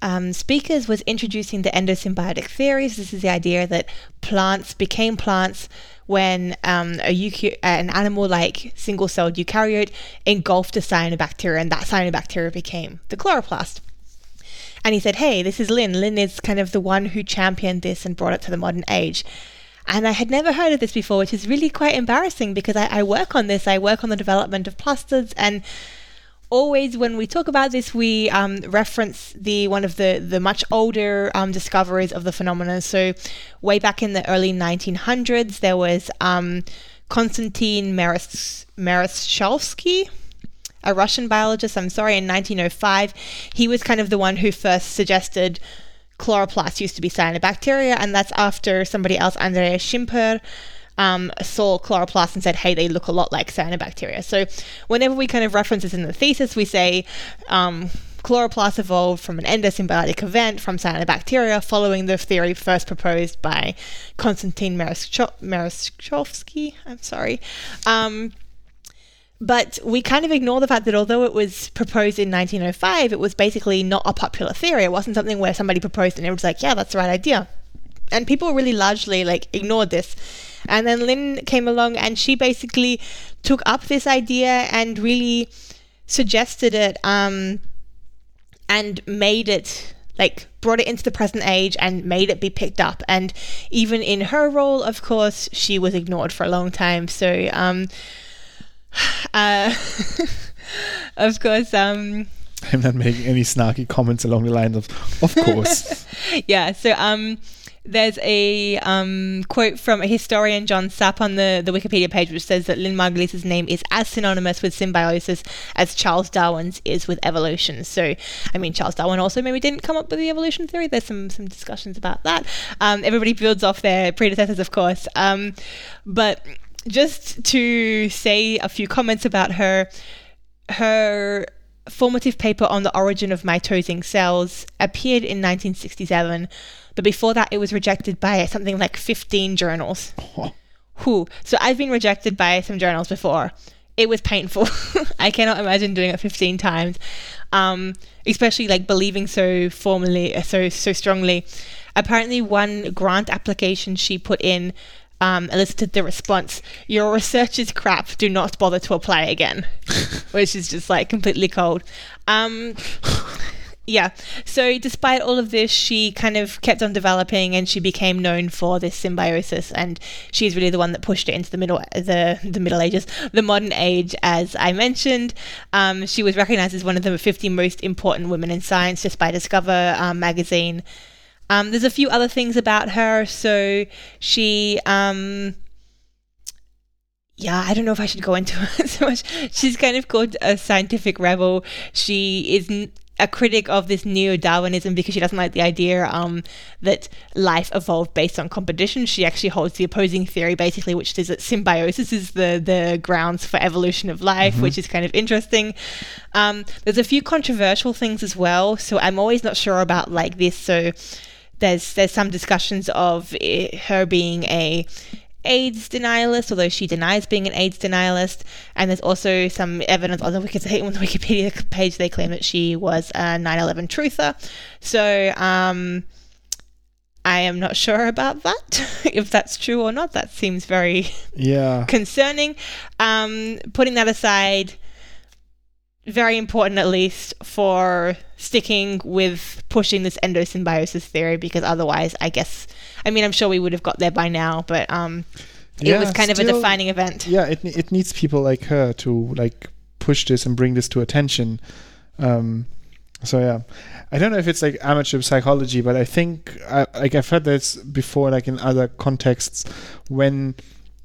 um, speakers was introducing the endosymbiotic theories. This is the idea that plants became plants when um, an animal like single celled eukaryote engulfed a cyanobacteria, and that cyanobacteria became the chloroplast. And he said, Hey, this is Lynn. Lynn is kind of the one who championed this and brought it to the modern age. And I had never heard of this before, which is really quite embarrassing because I, I work on this. I work on the development of plasters and always when we talk about this we um, reference the one of the the much older um, discoveries of the phenomenon so way back in the early 1900s there was um, konstantin Maris, a Russian biologist, I'm sorry, in 1905. He was kind of the one who first suggested chloroplasts used to be cyanobacteria, and that's after somebody else, Andreas Schimper, um, saw chloroplasts and said, hey, they look a lot like cyanobacteria. So whenever we kind of reference this in the thesis, we say um, chloroplasts evolved from an endosymbiotic event from cyanobacteria following the theory first proposed by Konstantin Marishkovsky. I'm sorry. Um, but we kind of ignore the fact that although it was proposed in 1905, it was basically not a popular theory. It wasn't something where somebody proposed and was like, yeah, that's the right idea. And people really largely like ignored this. And then Lynn came along and she basically took up this idea and really suggested it um, and made it like brought it into the present age and made it be picked up and even in her role of course she was ignored for a long time so um uh of course um I'm not making any snarky comments along the lines of, of course. yeah so um there's a um, quote from a historian, John Sapp, on the, the Wikipedia page, which says that Lynn Margulies' name is as synonymous with symbiosis as Charles Darwin's is with evolution. So, I mean, Charles Darwin also maybe didn't come up with the evolution theory. There's some some discussions about that. Um, everybody builds off their predecessors, of course. Um, but just to say a few comments about her, her formative paper on the origin of mitosing cells appeared in 1967 but before that, it was rejected by something like 15 journals. Who? So I've been rejected by some journals before. It was painful. I cannot imagine doing it 15 times, um, especially like believing so formally, uh, so so strongly. Apparently, one grant application she put in um, elicited the response, Your research is crap, do not bother to apply again, which is just like completely cold. Um, yeah. So despite all of this, she kind of kept on developing, and she became known for this symbiosis. And she's really the one that pushed it into the middle, the the Middle Ages, the modern age. As I mentioned, um, she was recognized as one of the 50 most important women in science just by Discover um, magazine. Um, there's a few other things about her. So she. Um, yeah, I don't know if I should go into it so much. She's kind of called a scientific rebel. She is a critic of this neo Darwinism because she doesn't like the idea um, that life evolved based on competition. She actually holds the opposing theory, basically, which is that symbiosis is the the grounds for evolution of life, mm-hmm. which is kind of interesting. Um, there's a few controversial things as well, so I'm always not sure about like this. So there's there's some discussions of it, her being a AIDS denialist, although she denies being an AIDS denialist. And there's also some evidence on the, Wikipedia, on the Wikipedia page, they claim that she was a 9 11 truther. So, um, I am not sure about that. if that's true or not, that seems very yeah concerning. Um, putting that aside, very important at least for sticking with pushing this endosymbiosis theory because otherwise, I guess I mean, I'm sure we would have got there by now, but um, it yeah, was kind still, of a defining event. Yeah, it it needs people like her to like push this and bring this to attention. Um, so yeah, I don't know if it's like amateur psychology, but I think I, like I've heard this before, like in other contexts, when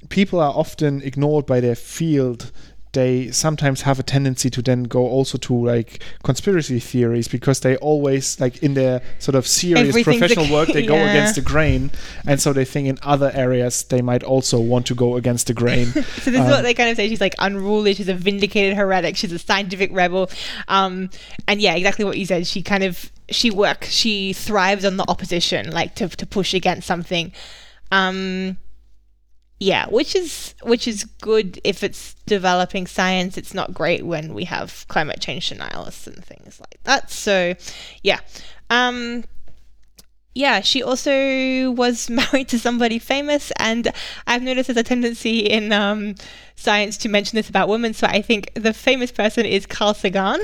people are often ignored by their field they sometimes have a tendency to then go also to like conspiracy theories because they always like in their sort of serious professional work they yeah. go against the grain. And so they think in other areas they might also want to go against the grain. So this um, is what um, they kind of say. She's like unruly. She's a vindicated heretic. She's a scientific rebel. Um, and yeah exactly what you said. She kind of she works she thrives on the opposition like to, to push against something. Um yeah, which is which is good if it's developing science. It's not great when we have climate change denialists and things like that. So, yeah. Um, yeah, she also was married to somebody famous, and I've noticed there's a tendency in um, science to mention this about women. So I think the famous person is Carl Sagan.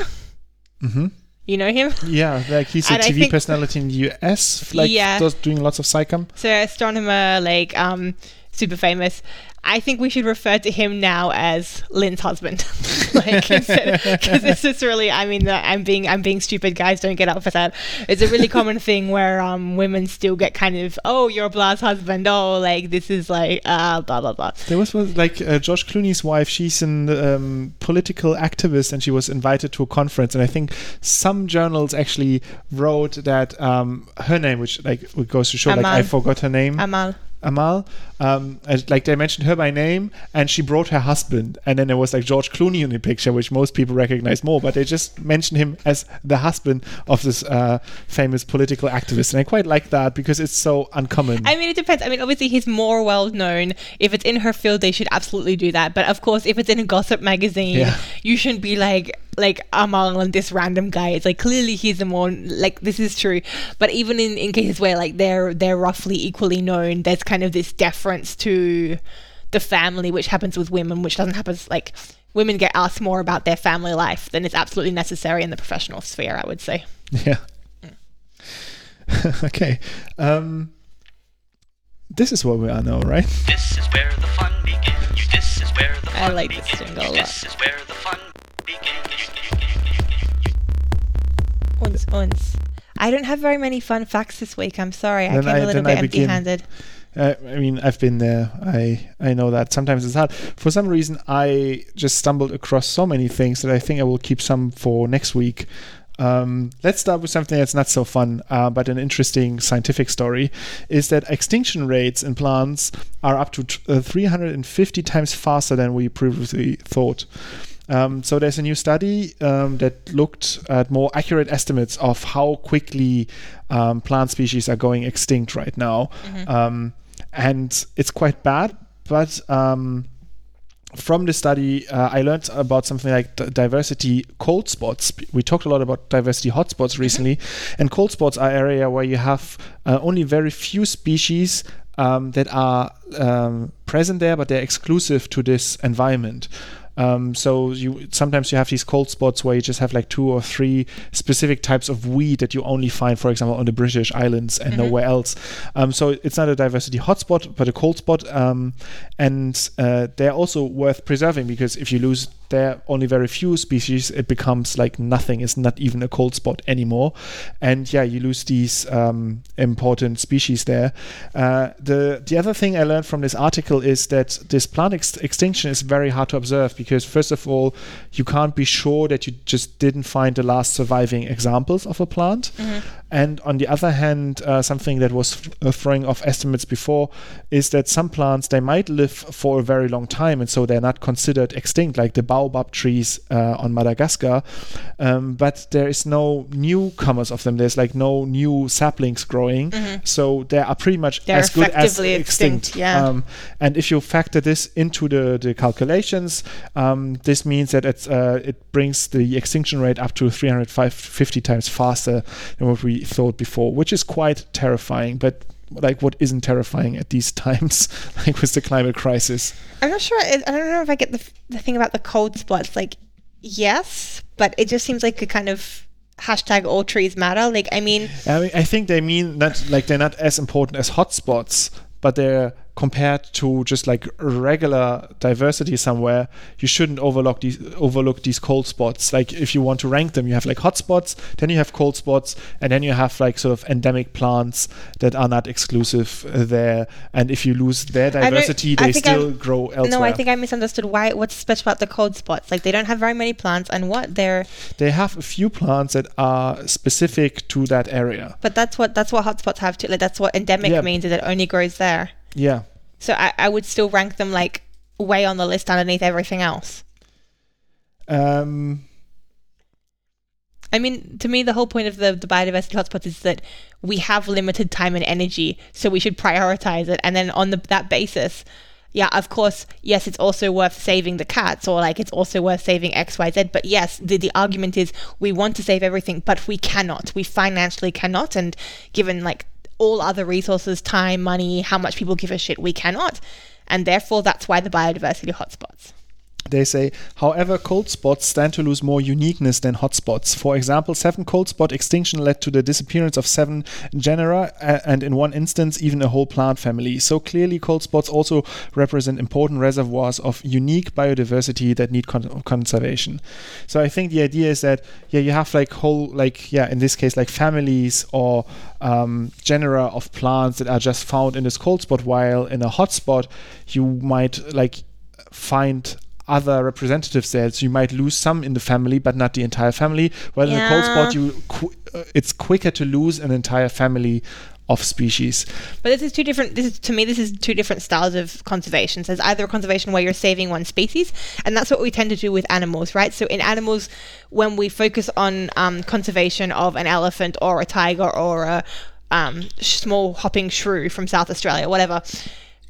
Mm-hmm. You know him? Yeah, like he's a and TV personality in the US, like yeah. does doing lots of SciComm. So astronomer, like um, super famous. I think we should refer to him now as Lynn's husband, like because this is really. I mean, I'm being I'm being stupid, guys. Don't get up for that. It's a really common thing where um, women still get kind of, oh, you're Blah's husband. Oh, like this is like uh, blah blah blah. There was like uh, George Clooney's wife. She's a um, political activist, and she was invited to a conference. And I think some journals actually wrote that um, her name, which like goes to show, Amal. like I forgot her name. Amal. Amal. Um, like they mentioned her by name, and she brought her husband, and then there was like George Clooney in the picture, which most people recognize more, but they just mentioned him as the husband of this uh, famous political activist, and I quite like that because it's so uncommon. I mean, it depends. I mean, obviously he's more well known. If it's in her field, they should absolutely do that. But of course, if it's in a gossip magazine, yeah. you shouldn't be like like Amal and this random guy. It's like clearly he's the more like this is true. But even in, in cases where like they're they're roughly equally known, there's kind of this deference to the family, which happens with women, which doesn't happen like women get asked more about their family life than is absolutely necessary in the professional sphere. I would say. Yeah. okay. Um, this is what we are now, right? This is where the fun begins. You, this is where the I fun like this begins. jingle a You, This is where the fun Uns. I don't have very many fun facts this week. I'm sorry. I Then came I- a little bit empty-handed. Uh, I mean, I've been there. I I know that sometimes it's hard. For some reason, I just stumbled across so many things that I think I will keep some for next week. Um, let's start with something that's not so fun, uh, but an interesting scientific story. Is that extinction rates in plants are up to t- uh, 350 times faster than we previously thought. Um, so there's a new study um, that looked at more accurate estimates of how quickly um, plant species are going extinct right now, um, and it's quite bad. But um, from the study, uh, I learned about something like d- diversity cold spots. We talked a lot about diversity hotspots recently, and cold spots are area where you have uh, only very few species um, that are um, present there, but they're exclusive to this environment. Um, so you sometimes you have these cold spots where you just have like two or three specific types of weed that you only find, for example, on the British Islands and nowhere else. Um, so it's not a diversity hotspot, but a cold spot, um, and uh, they're also worth preserving because if you lose there are only very few species, it becomes like nothing. It's not even a cold spot anymore, and yeah, you lose these um, important species there. Uh, the the other thing I learned from this article is that this plant ex- extinction is very hard to observe because first of all, you can't be sure that you just didn't find the last surviving examples of a plant, and on the other hand, uh, something that was f- uh, throwing off estimates before is that some plants they might live for a very long time, and so they're not considered extinct, like the baobab trees uh, on Madagascar. Um, but there is no newcomers of them. There's like no new saplings growing, so they are pretty much They're as good as extinct. extinct, yeah. Um, and if you factor this into the, the calculations, um, this means that it's, uh, it brings the extinction rate up to 350 times faster than what we thought before, which is quite terrifying. But like, what isn't terrifying at these times, like with the climate crisis? I'm not sure. I don't know if I get the, the thing about the cold spots. Like, yes, but it just seems like a kind of hashtag all trees matter. Like, I mean, I, mean, I think they mean that like they're not as important as hotspots, but they're compared to just like regular diversity somewhere. You shouldn't overlook these overlook these cold spots. Like if you want to rank them, you have like hot spots, then you have cold spots, and then you have like sort of endemic plants that are not exclusive uh, there. And if you lose their diversity, they still I'm- grow elsewhere. no, I think I misunderstood. Why? What's special about the cold spots? Like, they don't have very many plants, and what they're. they have a few plants that are specific to that area. But that's what that's what hot spots have too. Like, that's what endemic Yeah. means. Is it only grows there. Yeah. So I, I would still rank them like way on the list underneath everything else. Um, I mean, to me, the whole point of the, the biodiversity hotspots is that we have limited time and energy, so we should prioritize it. And then on the, that basis, yeah, of course, yes, it's also worth saving the cats, or like it's also worth saving X, Y, Z. But yes, the, the argument is we want to save everything, but we cannot. We financially cannot. And given like all other resources, time, money, how much people give a shit, we cannot. And therefore, that's why the biodiversity hotspots. They say, however, cold spots stand to lose more uniqueness than hot spots. For example, seven cold spot extinction led to the disappearance of seven genera, uh, and in one instance, even a whole plant family. So clearly, cold spots also represent important reservoirs of unique biodiversity that need con- conservation. So I think the idea is that yeah, you have like whole like yeah, in this case, like families or um, genera of plants that are just found in this cold spot, while in a hot spot, you might like find other representatives there. So you might lose some in the family, but not the entire family. While in a cold spot, you qu- uh, it's quicker to lose an entire family of species. But this is two different. This is to me. This is two different styles of conservation. So there's either a conservation where you're saving one species, and that's what we tend to do with animals, right? So in animals, when we focus on um, conservation of an elephant or a tiger or a um, small hopping shrew from South Australia, whatever,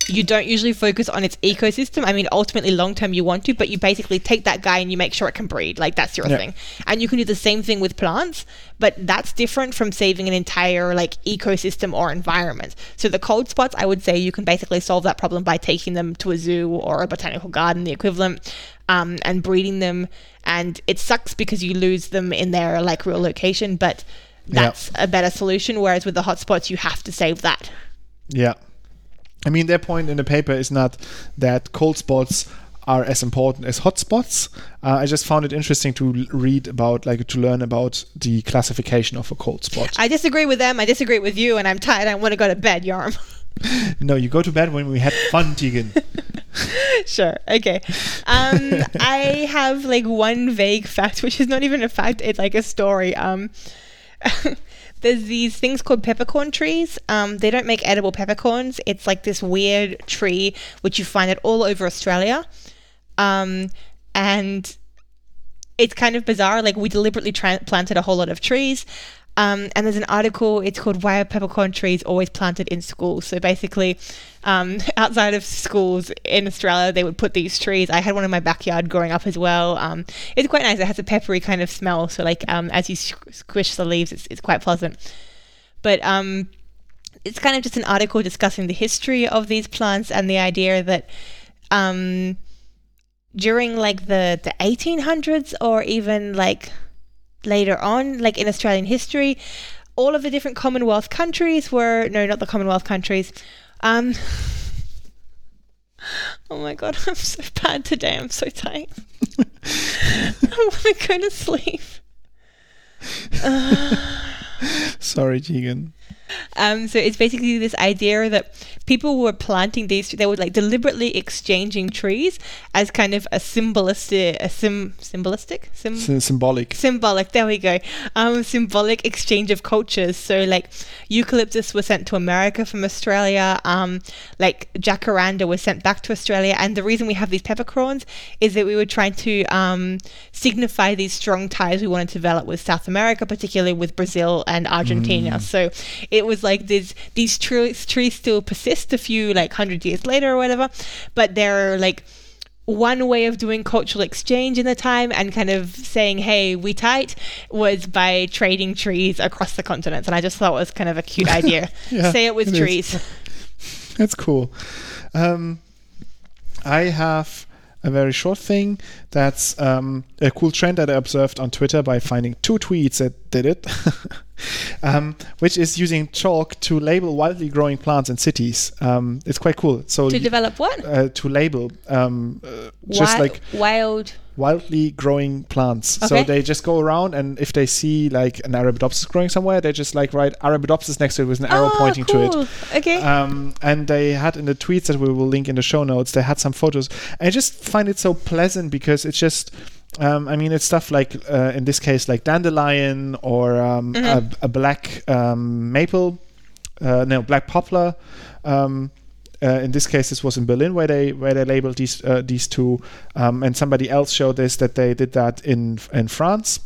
you don't usually focus on its ecosystem. I mean, ultimately, long term, you want to, but you basically take that guy and you make sure it can breed. Like, that's your Yeah. thing. And you can do the same thing with plants, but that's different from saving an entire, like, ecosystem or environment. So, the cold spots, I would say you can basically solve that problem by taking them to a zoo or a botanical garden, the equivalent, um, and breeding them. And it sucks because you lose them in their, like, real location, but that's a better solution. Whereas with the hotspots, you have to save that. Yeah. I mean, their point in the paper is not that cold spots are as important as hot spots. Uh, I just found it interesting to read about, like, to learn about the classification of a cold spot. I disagree with them. I disagree with you, and I'm tired. I want to go to bed, Yarm. no, you go to bed when we had fun, Tegan. sure. Okay. Um, I have like one vague fact, which is not even a fact. It's like a story. Um, there's these things called peppercorn trees. Um, they don't make edible peppercorns. It's like this weird tree which you find it all over Australia. Um, and it's kind of bizarre. Like we deliberately tra- planted a whole lot of trees. Um, and there's an article. It's called "Why Are Peppercorn Trees Always Planted in Schools?" So basically, um, outside of schools in Australia, they would put these trees. I had one in my backyard growing up as well. Um, it's quite nice. It has a peppery kind of smell. So like um, as you squish the leaves, it's, it's quite pleasant. But um, it's kind of just an article discussing the history of these plants and the idea that um, during like the the 1800s or even like later on, like in Australian history, all of the different Commonwealth countries were no, not the Commonwealth countries. Um, oh my god, I'm so bad today. I'm so tired. I want to go to sleep. Sorry, Tegan. Um, so it's basically this idea that people were planting these, they were like deliberately exchanging trees as kind of a symbolistic, a sim, symbolistic, sim, Sy- symbolic. symbolic. There we go. Um symbolic exchange of cultures. So like eucalyptus was sent to america from australia. Um like jacaranda was sent back to australia. And the reason we have these peppercorns is that we were trying to um signify these strong ties we wanted to develop with south america particularly with brazil and argentina. So it was like these these trees trees still persist a few like hundred years later or whatever but they're like one way of doing cultural exchange in the time and kind of saying, hey, we tight, was by trading trees across the continents. And I just thought it was kind of a cute idea. Yeah, Say it with it is. trees. That's cool. Um, I have a very short thing that's um, a cool trend that I observed on Twitter by finding two tweets that did it, um, which is using chalk to label wildly growing plants in cities. Um, it's quite cool. So To develop what? uh, to label um, uh, just Wi- like wild. wildly growing plants. So they just go around and if they see like an Arabidopsis growing somewhere, they just like write Arabidopsis next to it with an arrow Oh, pointing to it. Okay. Um, and they had in the tweets that we will link in the show notes, they had some photos. And I just find it so pleasant because it's just, um, I mean, it's stuff like, uh, in this case, like dandelion or um, Mm-hmm. a, a black um, maple, uh, no, black poplar. Um, uh, in this case, this was in Berlin where they where they labeled these uh, these two, um, and somebody else showed this that they did that in in France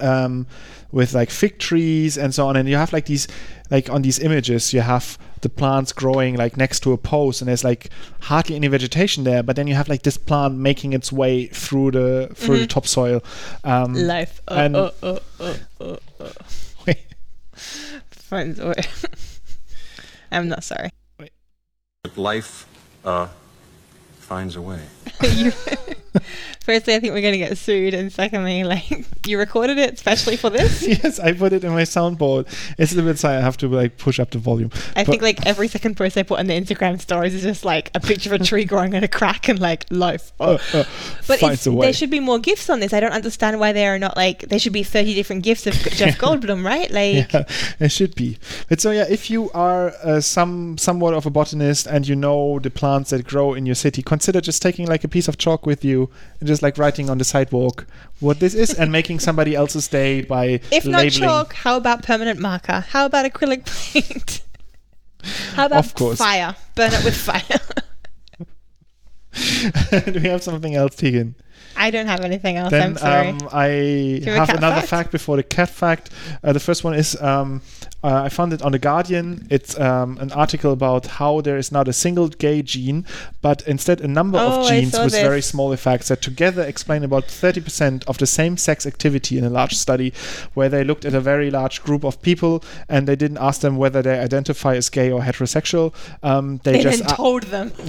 um, with like fig trees and so on. And you have like these, like on these images, you have the plants growing like next to a post, and there's like hardly any vegetation there. But then you have like this plant making its way through the through the topsoil. Um, Life. Oh, and- oh, oh, oh, oh, oh. Friends. or- I'm not sorry. Life uh, finds a way. Firstly, I think we're going to get sued, and secondly, like you recorded it especially for this. yes, I put it in my soundboard. It's a little bit silent. I have to like push up the volume. I But- think like every second post I put on the Instagram stories is just like a picture of a tree growing in a crack and like life. Oh. uh, But finds a way. there should be more gifts on this. I don't understand why there are not like there should be thirty different gifts of Jeff Goldblum, right? Like yeah, it should be. But so yeah, if you are uh, some somewhat of a botanist and you know the plants that grow in your city, consider just taking like a piece of chalk with you and just like writing on the sidewalk what this is and making somebody else's day by if not chalk, how about permanent marker? How about acrylic paint? how about Of course. fire? Burn it with fire. Do we have something else, Tegan? I don't have anything else. Then I'm sorry. um, I have a have cat another fact? fact? before the cat fact. Uh, the first one is um, uh, I found it on the Guardian. It's um, an article about how there is not a single gay gene, but instead a number Oh, of genes with this. very small effects that together explain about 30% of the same-sex activity in a large study, where they looked at a very large group of people and they didn't ask them whether they identify as gay or heterosexual. Um, they, they just then a- told them.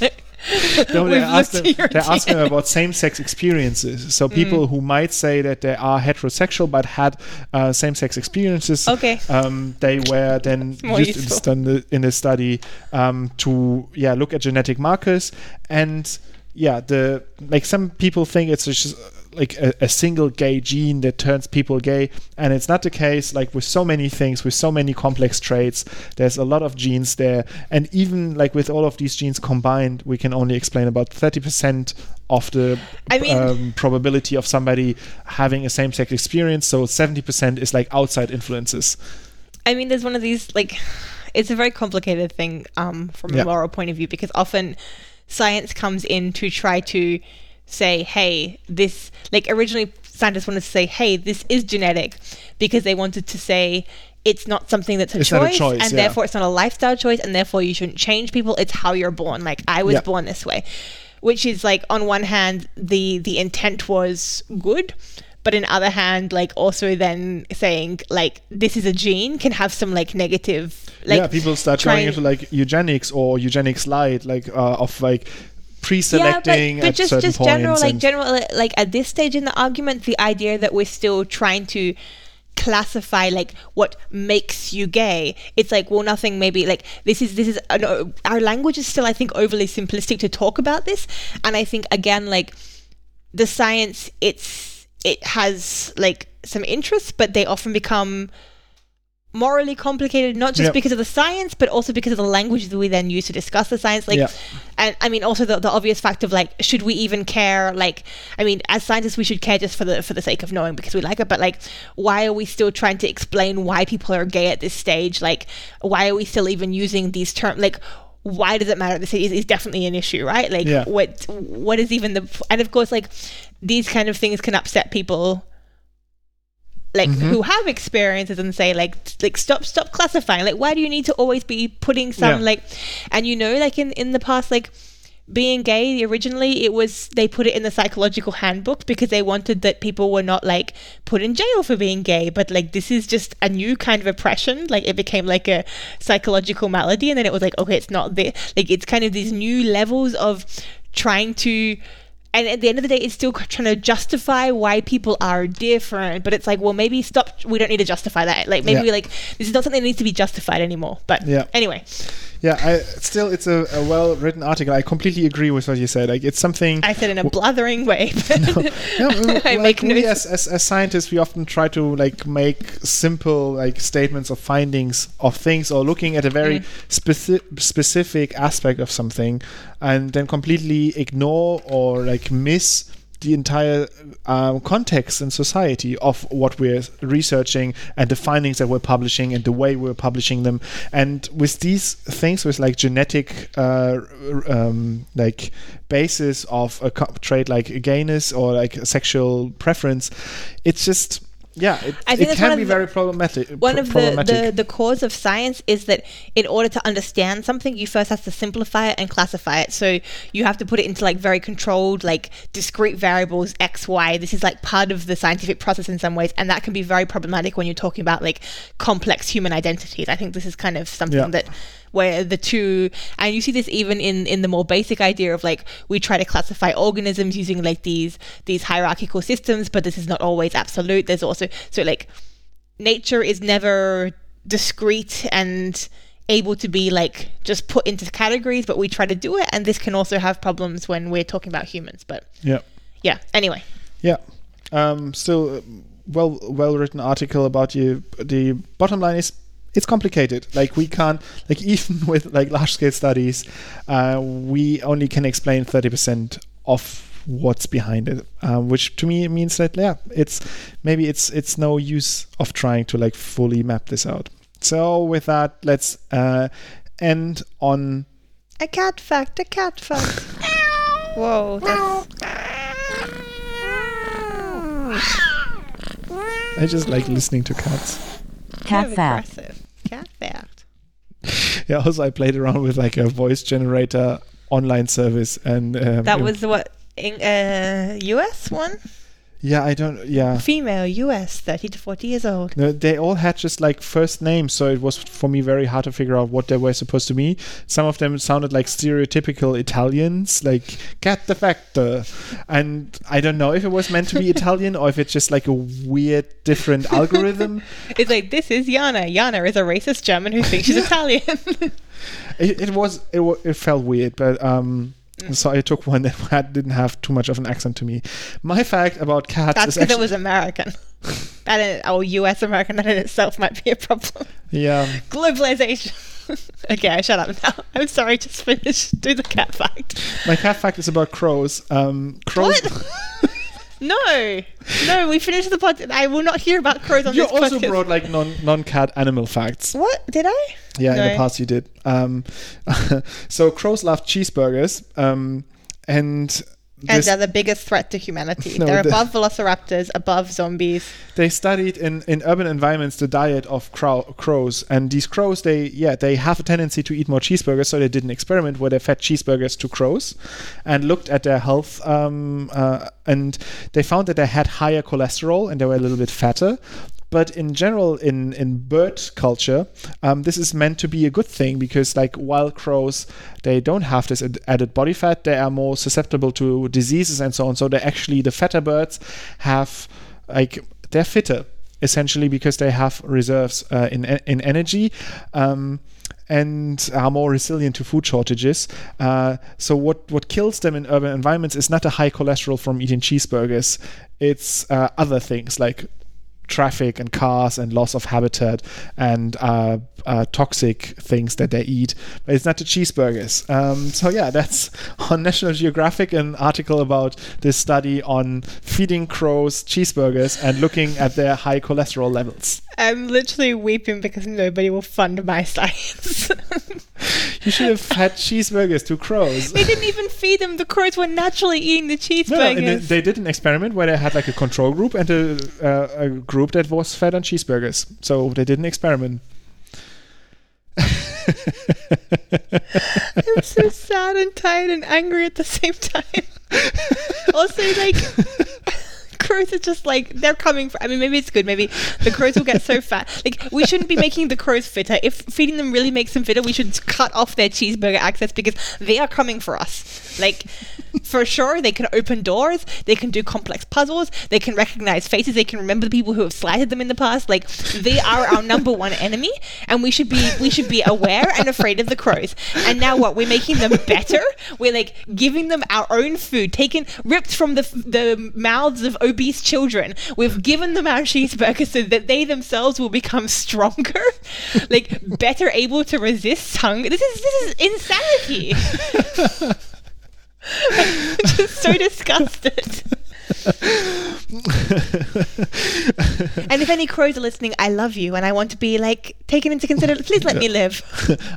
no, they We've them, they ask them about same-sex experiences. So people Mm. who might say that they are heterosexual but had uh, same-sex experiences, Okay. um, they were then used in, in the, in the study um, to yeah look at genetic markers and yeah the like some people think it's just uh, like a, a single gay gene that turns people gay. And it's not the case like with so many things with so many complex traits. There's a lot of genes there. And even like with all of these genes combined we can only explain about 30% of the I mean- um, probability of somebody having a same-sex experience. So 70% is like outside influences. I mean, there's one of these like, it's a very complicated thing um, from Yeah. a moral point of view because often science comes in to try to say, hey, this like originally scientists wanted to say, hey, this is genetic because they wanted to say it's not something that's a It's choice, a choice, and yeah. therefore it's not a lifestyle choice, and therefore you shouldn't change people. It's how you're born. Like I was Yeah. born this way, which is like on one hand the the intent was good. But in other hand, like also then saying like this is a gene can have some like negative like yeah, people start trying- going into like eugenics or eugenics light, like uh, of like pre-selecting yeah, but, but just just general like general like at this stage in the argument, the idea that we're still trying to classify like what makes you gay it's like well nothing maybe like this is this is uh, no, our language is still i think overly simplistic to talk about this. And i think again like the science it's it has like some interests but they often become morally complicated not just Yep. because of the science but also because of the language that we then use to discuss the science like Yeah. and i mean also the, the obvious fact of like should we even care like i mean as scientists we should care just for the for the sake of knowing because we like it but like why are we still trying to explain why people are gay at this stage like why are we still even using these terms like why does it matter at this is, is definitely an issue right like Yeah. what what is even the and of course like these kind of things can upset people like Mm-hmm. who have experiences and say like like stop stop classifying like why do you need to always be putting some Yeah. like and you know like in in the past like being gay originally it was they put it in the psychological handbook because they wanted that people were not like put in jail for being gay but like this is just a new kind of oppression like it became like a psychological malady and then it was like okay it's not the like it's kind of these new levels of trying to and at the end of the day it's still trying to justify why people are different but it's like well maybe stop we don't need to justify that like maybe Yeah. like this is not something that needs to be justified anymore but Yeah. anyway yeah, I, still, it's a, a well-written article. I completely agree with what you said. Like, it's something. i said in a blathering way but Yeah, well, I like make we as, as, as scientists, we often try to like make simple like statements of findings of things or looking at a very mm. speci- specific aspect of something, and then completely ignore or like miss the entire um, context and society of what we're researching and the findings that we're publishing and the way we're publishing them. And with these things, with like genetic, uh, um, like basis of a trait like gayness or like sexual preference, it's just yeah, it, I think it can be the- very problematic. one pro- of the, the the cause of science is that in order to understand something you first have to simplify it and classify it so you have to put it into like very controlled like discrete variables x y this is like part of the scientific process in some ways and that can be very problematic when you're talking about like complex human identities i think this is kind of something Yeah. that where the two and you see this even in in the more basic idea of like we try to classify organisms using like these these hierarchical systems but this is not always absolute there's also so like nature is never discrete and able to be like just put into categories but we try to do it and this can also have problems when we're talking about humans but yeah. yeah anyway Yeah. Um, still, uh, well, well written article about you. The bottom line is, it's complicated. Like we can't, like even with like large scale studies, uh, we only can explain thirty percent of what's behind it, um, which to me means that yeah, it's maybe it's it's no use of trying to like fully map this out. So with that, let's uh, end on a cat fact a cat fact Whoa. That's, I just like listening to cats. Kind Cat of fact. aggressive. Cat fact. Yeah. Also, I played around with like a voice generator online service, and um, That it- was what in, uh, US one. Yeah. I don't. Yeah. Female, US, 30 to 40 years old. No, they all had just like first names, so it was for me very hard to figure out what they were supposed to be. Some of them sounded like stereotypical Italians, like "Cat the Factor," and I don't know if it was meant to be Italian or if it's just like a weird, different algorithm. It's like, this is Yana. Yana is a racist German who thinks she's Italian. It, it was it, it felt weird, but um. So I took one that didn't have too much of an accent to me. My fact about cats That's because it was American. that in, or US American, that in itself might be a problem. yeah. Globalization. okay, I shut up now. I'm sorry, just finish. Do the cat fact. My cat fact is about crows. Um, crows. What? no, no, we finished the pod. I will not hear about crows on You this also brought like non non cat animal facts. what did I? Yeah, in the past you did. Um, so crows love cheeseburgers, um, and And they're the biggest threat to humanity. No, they're the- above velociraptors, above zombies. they studied in, in urban environments the diet of crow, crows, and these crows they yeah they have a tendency to eat more cheeseburgers. So they did an experiment where they fed cheeseburgers to crows, and looked at their health, um, uh, and they found that they had higher cholesterol and they were a little bit fatter. But in general, in, in bird culture, um, this is meant to be a good thing because, like wild crows, they don't have this ad- added body fat. They are more susceptible to diseases and so on. So they actually the fatter birds have like they're fitter essentially because they have reserves uh, in in energy. Um, and are more resilient to food shortages. Uh, so what what kills them in urban environments is not a high cholesterol from eating cheeseburgers. It's uh, other things like traffic and cars and loss of habitat and uh, uh, toxic things that they eat. But it's not the cheeseburgers. Um, so yeah, that's on National Geographic an article about this study on feeding crows cheeseburgers and looking at their high cholesterol levels. I'm literally weeping because nobody will fund my science. You should have had cheeseburgers to crows. they didn't even feed them. The crows were naturally eating the cheeseburgers. No, they- they did an experiment where they had like a control group and a, uh, a group that was fed on cheeseburgers. So they did an experiment. I'm so sad and tired and angry at the same time. also, like, crows are just like, they're coming for, I mean, maybe it's good. Maybe the crows will get so fat. Like, we shouldn't be making the crows fitter. If feeding them really makes them fitter, we should cut off their cheeseburger access because they are coming for us. Like, for sure, they can open doors, they can do complex puzzles, they can recognize faces, they can remember the people who have slighted them in the past. Like, they are our number one enemy, and we should be we should be aware and afraid of the crows. And now what? We're making them better. We're like giving them our own food, taken ripped from the the mouths of obese children. We've given them our cheeseburgers so that they themselves will become stronger, like better able to resist hunger. This is this is insanity. I'm just so disgusted. and if any crows are listening, I love you and I want to be like taken into consideration. Please let me live.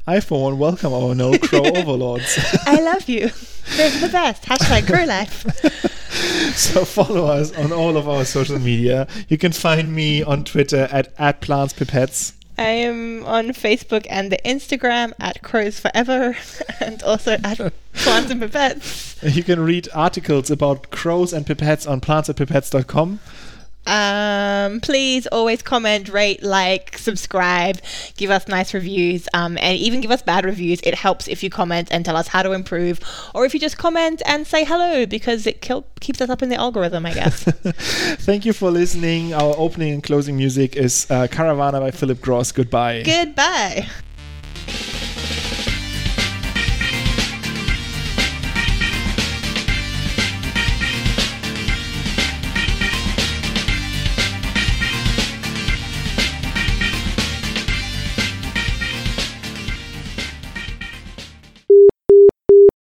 I, for one, welcome our no crow overlords. I love you. They're the best. Hashtag crow life. so follow us on all of our social media. You can find me on Twitter at, at plantspipettes. I am on Facebook and the Instagram at crows forever and also at plants and pipettes. You can read articles about crows and pipettes on plantsandpipettes.com. Um, please always comment, rate, like, subscribe, give us nice reviews, um, and even give us bad reviews. It helps if you comment and tell us how to improve, or if you just comment and say hello because it keeps us up in the algorithm, I guess. Thank you for listening. Our opening and closing music is uh, Caravana by Philip Gross. Goodbye. Goodbye.